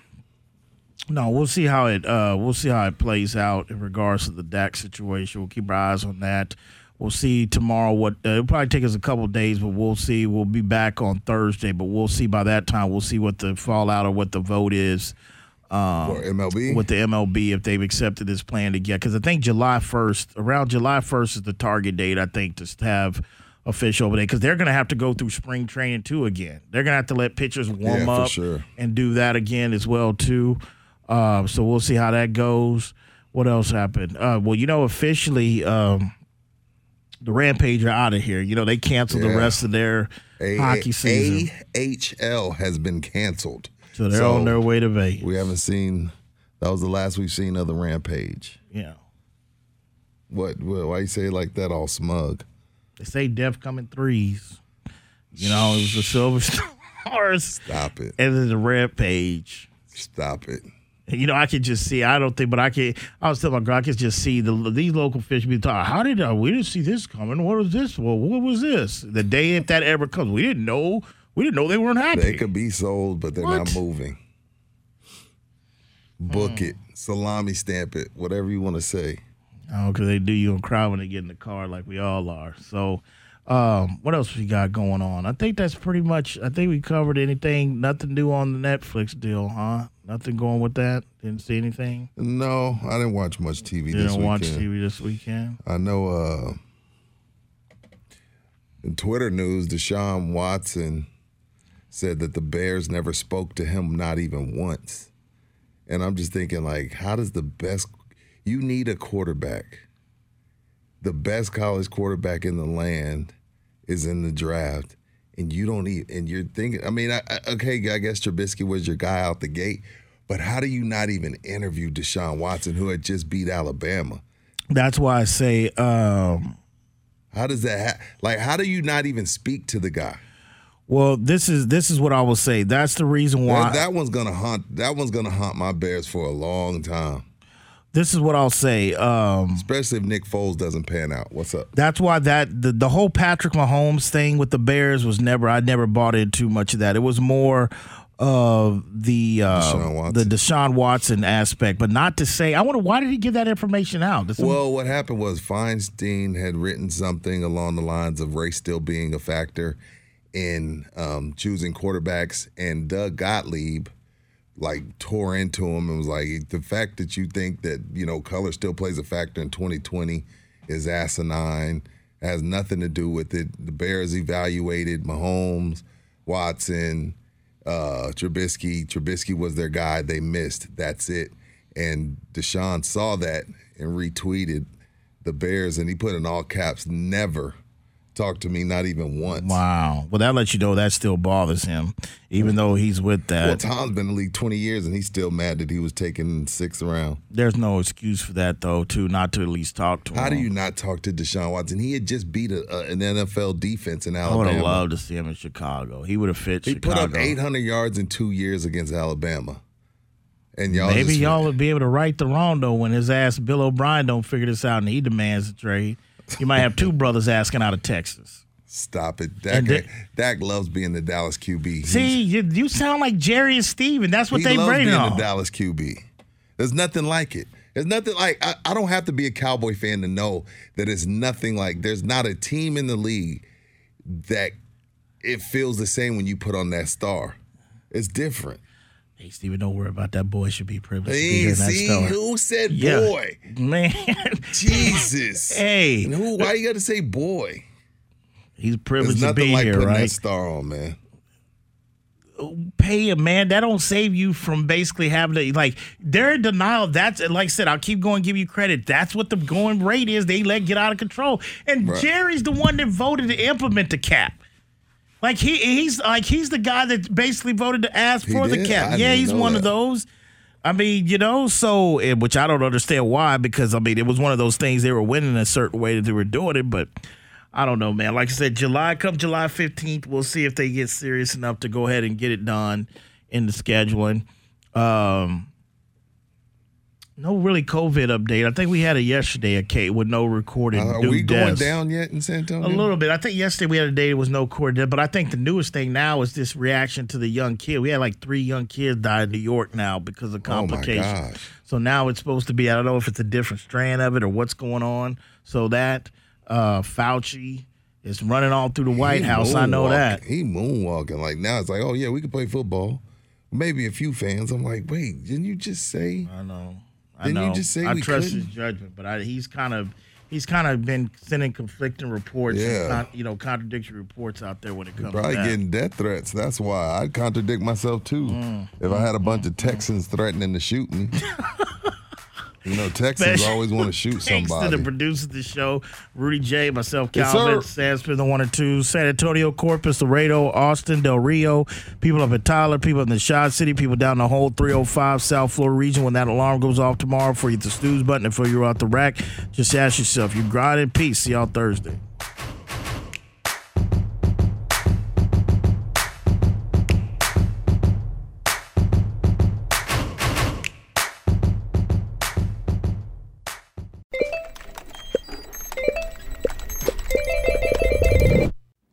no, we'll see how it uh, we'll see how it plays out in regards to the Dak situation. We'll keep our eyes on that. We'll see tomorrow what uh, it'll probably take us a couple days, but we'll see. We'll be back on Thursday, but we'll see by that time. We'll see what the fallout or what the vote is. Um, For MLB? with the MLB if they've accepted this plan to get because I think July first around July first is the target date I think to have official day because they're going to have to go through spring training too again. They're going to have to let pitchers warm Yeah, up sure. and do that again as well too. Um, so we'll see how that goes. What else happened? Uh, well, you know, officially, um, the Rampage are out of here. You know, they canceled the rest of their A- hockey season, AHL has been canceled. so they're on their way to Vegas. We haven't seen. That was the last we've seen of the Rampage. Yeah. What? what why you say it like that? All smug. They say death coming threes. You know, it was the Silver Stars. Stop it. And then the Rampage. Stop it. You know, I could just see. I don't think, but I can. I was telling my girl, I could just see the these local fish be talking. How did uh, we didn't see this coming? What was this? Well, what was this? The day if that ever comes, we didn't know. We didn't know they weren't happy. They could be sold, but they're not moving. Book Hmm. it, salami stamp it, whatever you want to say. Oh, because they do you and cry when they get in the car, like we all are. So, um, what else we got going on? I think that's pretty much. I think we covered anything. Nothing new on the Netflix deal, huh? Nothing going with that. Didn't see anything. No, I didn't watch much TV Didn't this weekend. watch TV this weekend. I know. uh In Twitter news, Deshaun Watson said that the Bears never spoke to him, not even once. And I'm just thinking, like, how does the best? You need a quarterback. The best college quarterback in the land is in the draft, and you don't even. And you're thinking, I mean, I, I, okay, I guess Trubisky was your guy out the gate, but how do you not even interview Deshaun Watson, who had just beat Alabama? That's why I say. Um, How does that ha- like? How do you not even speak to the guy? well, this is this is what I will say. That's the reason why. That, that one's gonna haunt. That one's gonna haunt my Bears for a long time. This is what I'll say. Um, Especially if Nick Foles doesn't pan out. What's up? That's why that the, the whole Patrick Mahomes thing with the Bears was never I never bought into too much of that. It was more of the uh, Deshaun the Deshaun Watson aspect, but not to say I wonder why did he give that information out? Does Well, what happened was Feinstein had written something along the lines of race still being a factor in um, choosing quarterbacks, and Doug Gottlieb like tore into him and was like, the fact that you think that you know color still plays a factor in 2020 is asinine. Has nothing to do with it. The Bears evaluated Mahomes, Watson, uh, Trubisky. Trubisky was their guy. They missed. That's it. And Deshaun saw that and retweeted the Bears, and he put in all caps, "Never talk to me, not even once." wow. Well, that lets you know that still bothers him, even though he's with that. Well, Tom's been in the league 20 years, and he's still mad that he was taken sixth round. There's no excuse for that though, too, not to at least talk to him. How do you not talk to Deshaun Watson? He had just beat a, a- an NFL defense in Alabama. I would have loved to see him in Chicago. He would have fit he Chicago. put up 800 yards in two years against Alabama. And y'all Maybe y'all would be able to right the wrong though when his ass Bill O'Brien don't figure this out and he demands a trade. You might have two brothers asking out of Texas. Stop it. Dak, And Dak loves being the Dallas QB. See, you, you sound like Jerry and Stephen. That's what he they loves bring being on. the Dallas QB. There's nothing like it. There's nothing like I, I don't have to be a Cowboy fan to know that it's nothing like there's not a team in the league that it feels the same when you put on that star. It's different. Hey, Stephen, don't worry about that boy. Should be privileged to be here in that see who said Yeah. boy? Man, Jesus. hey, And who? Why you got to say boy? he's privileged to be like here, putting that right? star on, man. Pay him, man. That don't save you from basically having to like. They're in denial. That's like I said. I'll keep going. Give you credit. That's what the going rate is. They let get out of control. And Right. Jerry's the one that voted to implement the cap. Like he he's like he's the guy that basically voted to ask He for the cap. I yeah, he's one of those. I mean, you know, so eh, which I don't understand why because I mean it was one of those things they were winning a certain way that they were doing it, but I don't know, man. Like I said, July come July fifteenth, we'll see if they get serious enough to go ahead and get it done in the scheduling. Um, No, really COVID update. I think we had it yesterday, a Kate with no recorded. Uh, are we going down yet in San Antonio? A little bit. I think yesterday we had a day that was no recorded, but I think the newest thing now is this reaction to the young kid. We had like three young kids die in New York now because of Oh, my complications. gosh. So now it's supposed to be. I don't know if it's a different strand of it or what's going on. So that uh, Fauci is running all through the White He House. I know that. He moonwalking. Like now it's like, oh yeah, we could play football. Maybe a few fans. I'm like, wait, didn't you just say? I know. I Didn't know. you just say I we trust couldn't? his judgment, but I, he's kind of he's kind of been sending conflicting reports, and Yeah. con- you know, contradictory reports out there when it comes Probably to that. getting death threats. That's why I'd contradict myself too. Mm. If I had a mm, bunch of mm, mm. Texans threatening to shoot me. you know, Texans always want to shoot Thanks to somebody. the producers of the show, Rudy J, myself, Calvin, sir. Sam Smith, the one or two, San Antonio, Corpus, Laredo, Austin, Del Rio, people up in Tyler, people in the Shot City, people down the whole 305 South Florida region. When that alarm goes off tomorrow for you the snooze button and for you out the rack, just ask yourself, you grind in peace. See y'all Thursday.